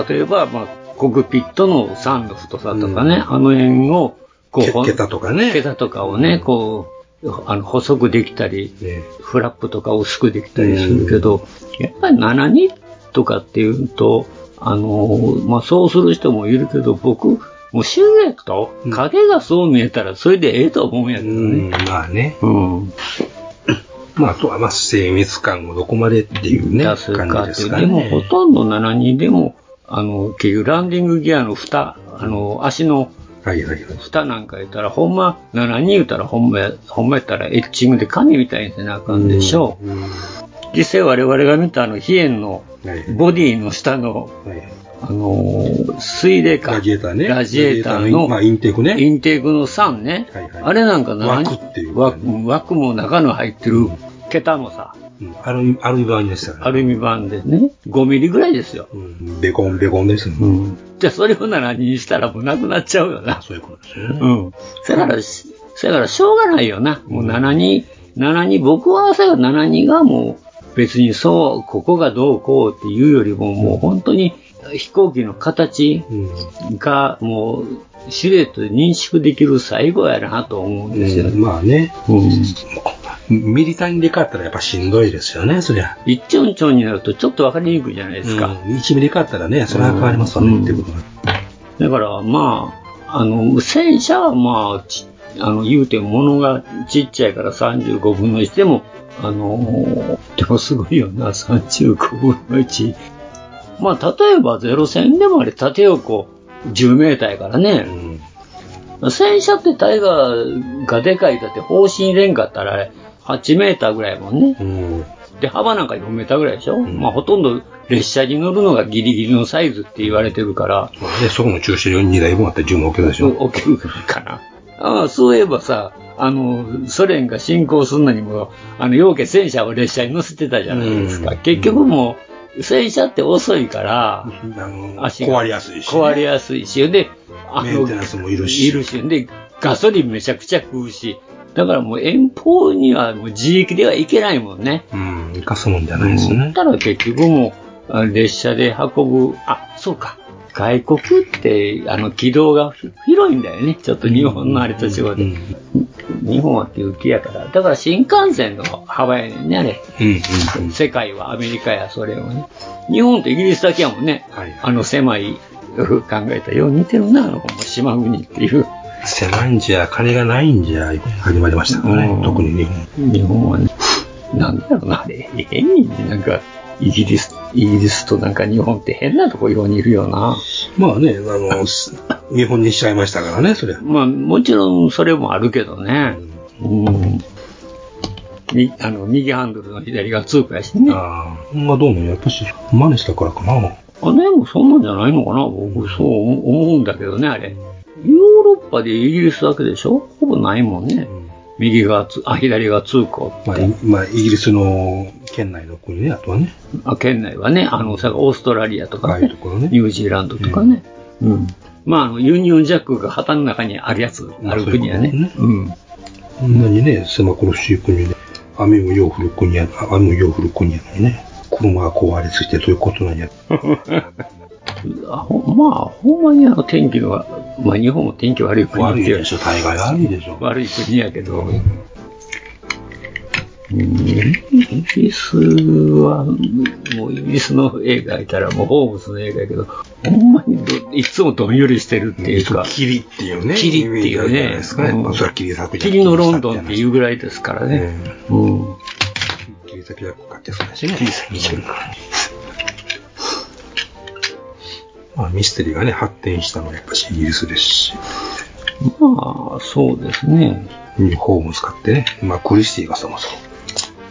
例えば、まあ、コクピットの3の太さとかね、あの辺を、こう、桁とかね。桁とかをね、こう、あの、細くできたり、フラップとか薄くできたりするけど、やっぱり72とかっていうと、あの、まあ、そうする人もいるけど、僕、もうシルエット、影がそう見えたらそれでええと思うんやけどね。まあね。うん。まあ、あとは、まあ、精密感をどこまでっていうね、出す感かっていう。じですかでも、ね。ほとんど72でも、あの、結局ランディングギアの蓋、あの、足の、蓋なんか言ったら、ほんま、72言ったら、ほんまや、ほんまやったら、エッチングで紙みたいにせなあかんでしょう。実際我々が見たあの、ヒエンの、ボディの下の、あのー水冷か。ラジエーターね。ラジエーターの、まあ、インテークね。インテークの3ね。あれなんか何枠っていう、枠。枠も中の入ってる桁もさ、アルミ、アルミ板でしたね。アルミ板でね、5ミリぐらいですよ。ベコンベコンですね。じゃあそれを何にしたらもうなくなっちゃうよな。そういうことですよね。うん。だから、しだからしょうがないよな。もう72、72、僕はさ、72がもう別にそう、ここがどうこうっていうよりももう本当に飛行機の形がもうシルエットで認識できる最後やなと思うんですよ。うんまあね。うん。ミリ単位で買ったらやっぱしんどいですよね、そりゃ。一丁んちょんになるとちょっとわかりにくいじゃないですか。うん1ミリ買ったらね、それは変わりますわね、っていうことが。だからまあ、あの、戦車はまあ、ちあの、言うても物がちっちゃいから35分の1でも、あの、でもすごいよな、35分の1。まあ、例えばゼ戦でもあれ縦横10メーターやからね。戦車ってタイガーがでかいだって方針連かったらあれ8メーターぐらいやもんね。で、幅なんか4メーターぐらいでしょ、まあほとんど列車に乗るのがギリギリのサイズって言われてるから。で、そこの駐車場に2台分あったら10分置けるでしょ。置けるかな。ああ、そういえばさ、あの、ソ連が侵攻するのにも、あの、要件戦車を列車に乗せてたじゃないですか。結局もう、戦車って遅いから、足が壊れやすいしね。壊れやすいし、で、あメンテナンスもいるし。いるし、で、ガソリンめちゃくちゃ食うし、だからもう遠方にはもう自力では行けないもんね。うん、生かすもんじゃないですね。たら結局もう、あ列車で運ぶ、あ、そうか。外国って、あの、軌道がひ広いんだよね。ちょっと日本のあれと違うで。日本は急気やから。だから新幹線の幅やねんね、あれ。世界はアメリカや、それをね。日本とイギリスだけやもんね。あの狭い、考えたらよう似てるな、あの、島国っていう。狭いんじゃ、金がないんじゃ、始まりましたからね、特に日本。日本はね、なんだろうな、あれ、変になんか、イギリス、イギリスとなんか日本って変なとこようにいるよな。まあね、あの、す 日本にしちゃいましたからね、それ。まあ、もちろんそれもあるけどね。うん。みあの右ハンドルの左がツークやしね。ああ。まあどうも、やっぱし、真似したからかな。あ、でもそんなんじゃないのかな僕そう思うんだけどね、あれ。ヨーロッパでイギリスだけでしょ？ほぼないもんね。右がつ、あ、左が通行。まあ、いまあ、イギリスの県内の国ね、あとはね。あ県内はね、あの、さオーストラリアとか、ね、ニュージーランドとかね。うん。まあ、あの、ユニオンジャックが旗の中にあるやつ、ある国やね。うん。こんなにね、狭苦しい国で、雨をよう降る国や、雨をよう降る国やのにね、車が壊れついてどういうことなんや。あほまあ、ほんまにあの天気が、まあ日本も天気悪い国悪いでしょ、大概悪いでしょ。悪い国やけど、うんイギリスは、もうイギリスの映画いたらもうホームズの映画やけど、ほんまにどいつもどんよりしてるっていうか、霧っていうね。霧っていうねですかね。うんまあそれは霧のロンドンっていうぐらいですからね。うん。霧先がかかってそうだしね。霧先してるか。まあミステリーがね、発展したのはやっぱしイギリスですし。まあ、そうですね。ホーム使ってね。まあクリスティがそもそも。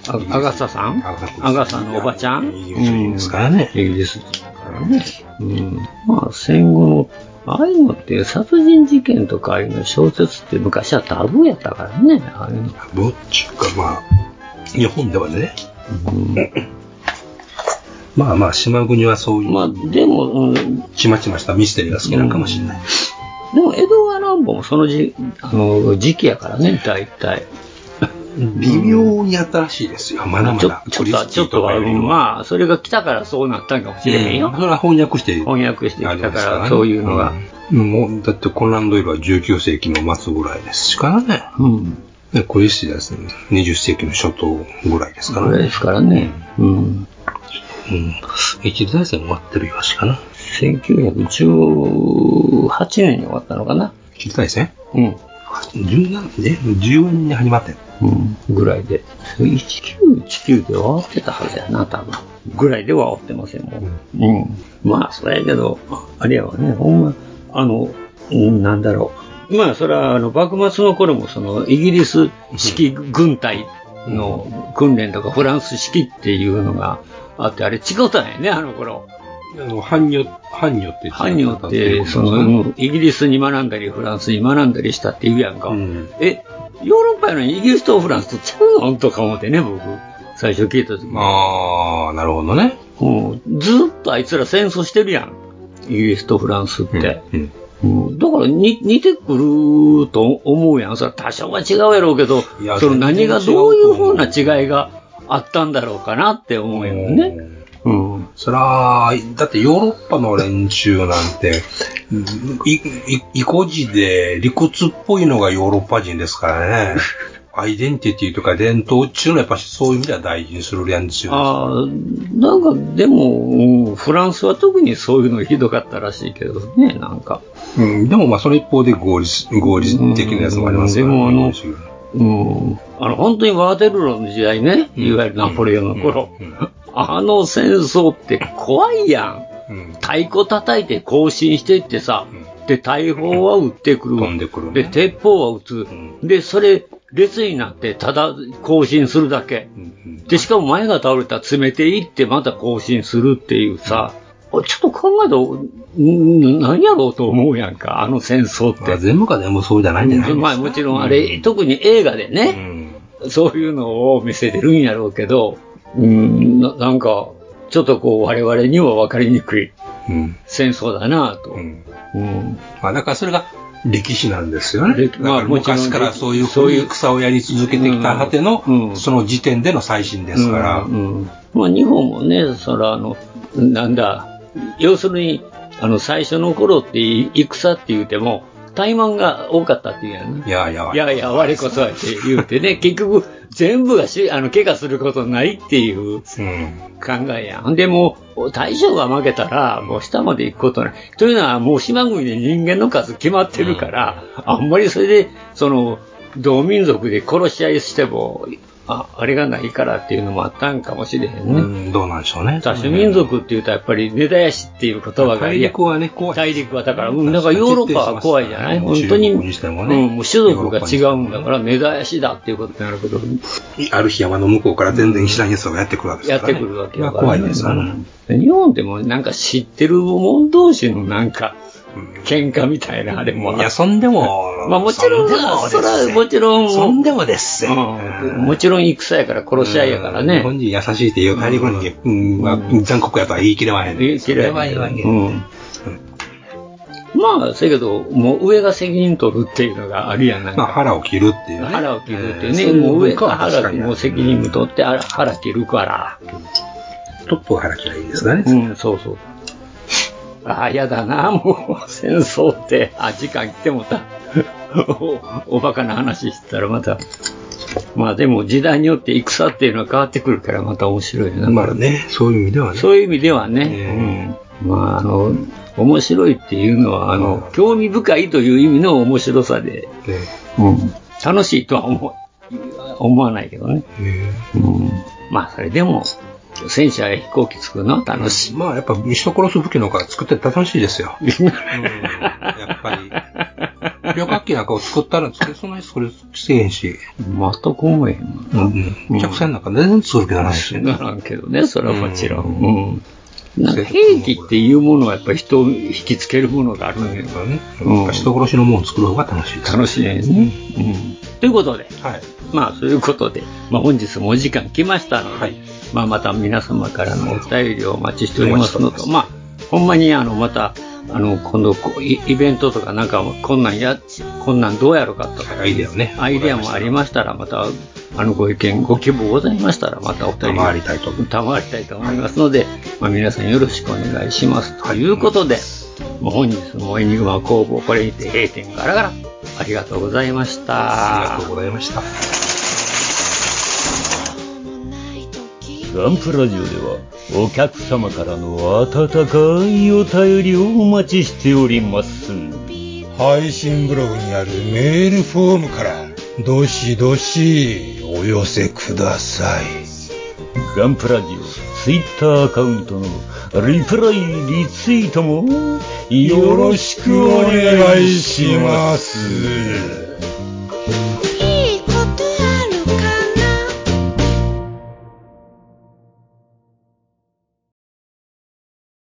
あアガサさん？アガサのおばちゃん？イギリスですからね。イギリスからね。うん。まあ、戦後の、ああいうのって殺人事件とかああいうの小説って昔はタブーやったからね。ああいうの。タブーっていうかまあ、日本ではね。まあまあ、島国はそういう。まあ、でも、うん、ちまちましたミステリーが好きなのかもしれない。でも、エドガー・ランボもそのじあの時期やからね、大体。微妙に新しいですよ。まだまだ。ちょちょっと、ちょっとは、まあ、それが来たからそうなったんかもしれへんよ。それは翻訳して。翻訳してきたから、そういうのが。もう、だってコナンドイルは19世紀の末ぐらいですからね。うん。でクリスティですね。20世紀の初頭ぐらいですからね。ぐらいですからね。うん。うん。一次大戦終わってるよしかな。1918年に終わったのかな。一次大戦？うん。17で14年に始まってんうん。ぐらいで。1919で終わってたはずやな、多分。ぐらいでは終わってませんもん。うん。まあ、それやけど、あれやわね、ほんま、あの、うんなんだろう。まあ、それは、あの、幕末の頃も、その、イギリス式軍隊の訓練とか、フランス式っていうのがあって、あれ違ったんやね、あの頃。あの、藩によ藩によって。藩によって、その、イギリスに学んだり、フランスに学んだりしたって言うやんか。え、ヨーロッパやのにイギリスとフランスとちゃうの？とか思ってね、僕。最初聞いた時ああ、なるほどね。うん。ずっとあいつら戦争してるやん。イギリスとフランスって。うんだからに似てくると思うやん。それは多少は違うやろうけど、やその何がどういう風な違いがあったんだろうかなって思うよね。うん。そら、だってヨーロッパの連中なんて、い、い、意固地で理屈っぽいのがヨーロッパ人ですからね。アイデンティティとか伝統っていうのはやっぱしそういう意味では大事にするやんですよ。ああ、なんかでも、うんフランスは特にそういうのひどかったらしいけどね、なんか。うん、でもまあその一方で合理、合理的なやつもありますからでもあの、うん、あの、本当にワーテルローの時代ね、いわゆるナポレオンの頃、あの戦争って怖いやん。太鼓叩いて行進していってさ、で、大砲は撃ってくる。飛んでくる、で、鉄砲は撃つ。で、それ、列になって、ただ行進するだけ。で、しかも前が倒れたら詰めていって、また行進するっていうさ、ちょっと考えたら、ん何やろうと思うやんか、あの戦争って。全部が全部そうじゃないんじゃないですか。まあもちろんあれ、特に映画でね、そういうのを見せてるんやろうけど、うん、ななんか、ちょっとこう我々には分かりにくい戦争だなと。うん。まあだからそれが歴史なんですよね。歴まあだから昔からそういうそういう草をやり続けてきた果ての、その時点での最新ですから。うん。うん。まあ、日本もね、そら、あの、なんだ、要するに、あの、最初の頃って、戦って言うても、怠慢が多かったっていうやんね。いやいや、いやいや、我こそはって言うてね、結局、全部がし、あの、怪我することないっていう考えやん。でも、大将が負けたら、もう下まで行くことない。というのは、もう島国で人間の数決まってるから、あんまりそれで、その、同民族で殺し合いしても、あ、あれがないからっていうのもあったんかもしれへんね。うん、どうなんでしょうね。多種民族っていうとやっぱり根絶やしっていう言葉が大陸はね、怖い。大陸はだから、うん、だからヨーロッパは怖いじゃない？本当に、ねうん、もう種族が違うんだから、根絶やしだっていうことになるけど、ある日山の向こうから全然知らん奴がやってくるわけですから、ね。やってくるわけだから、怖いですよね。日本でもなんか知ってる者同士のなんか、喧嘩みたいなあれも。いや、そんでも、まあもちろん、そんでもですそら、もちろん、そんでもです。うんもちろん戦やから殺し合いやからね。日本人優しいっていう大陸人間、うんまあ残酷やとは言い切れまへん。言い切れそは言わへんうんまあ、せやけど、もう上が責任取るっていうのがあるやん、なんか。まあ腹を切るっていうね。腹を切るっていうね。もう上が腹もう責任も取って、腹切るから。トップは腹切りゃいいんですかね。うん、そうそう。ああ、やだな、もう、戦争って。あ、時間来てもた。おおバカな話してたらまた。まあでも時代によって戦っていうのは変わってくるからまた面白いな。まあね、そういう意味ではね。そういう意味ではね。うん。まああの、面白いっていうのは、あの、興味深いという意味の面白さで、うん。楽しいとは思う思わないけどね。うん。まあそれでも、戦車や飛行機作るのは楽しい。まあやっぱ人殺す武器の方が作ってて楽しいですよ。うん、やっぱり。旅客機なんかを作ったら作れそんなに作れせえへんし。全く思えへんもん。うん。客船なんか全然作る気がないしならんけどね、それはもちろん。うん。なんか兵器っていうものはやっぱり人を引きつけるものがあるんだけどね。うん。人殺しのものを作る方が楽しい楽しいですね。うん。ということで、はい。まあ、そういうことで、まあ、本日もお時間来ましたので、まあ、また皆様からのお便りをお待ちしておりますのと、まあ、ほんまに、あの、また、あの、今度イイベントとかなんか、こんなんや、こんなんどうやろうかとか、アイデアね。アイデアもありましたら、また、あの、ご意見、ご希望ございましたら、またお便り。賜りたいと。賜りたいと思いますので、まあ、皆さんよろしくお願いします。ということで、もう本日もエニグマ工房、これにて閉店ガラガラ。ありがとうございました。ありがとうございました。ガンプラジオではお客様からの温かいお便りをお待ちしております。配信ブログにあるメールフォームから、どしどしお寄せください。ガンプラジオツイッターアカウントのリプライリツイートもよろしくお願いします。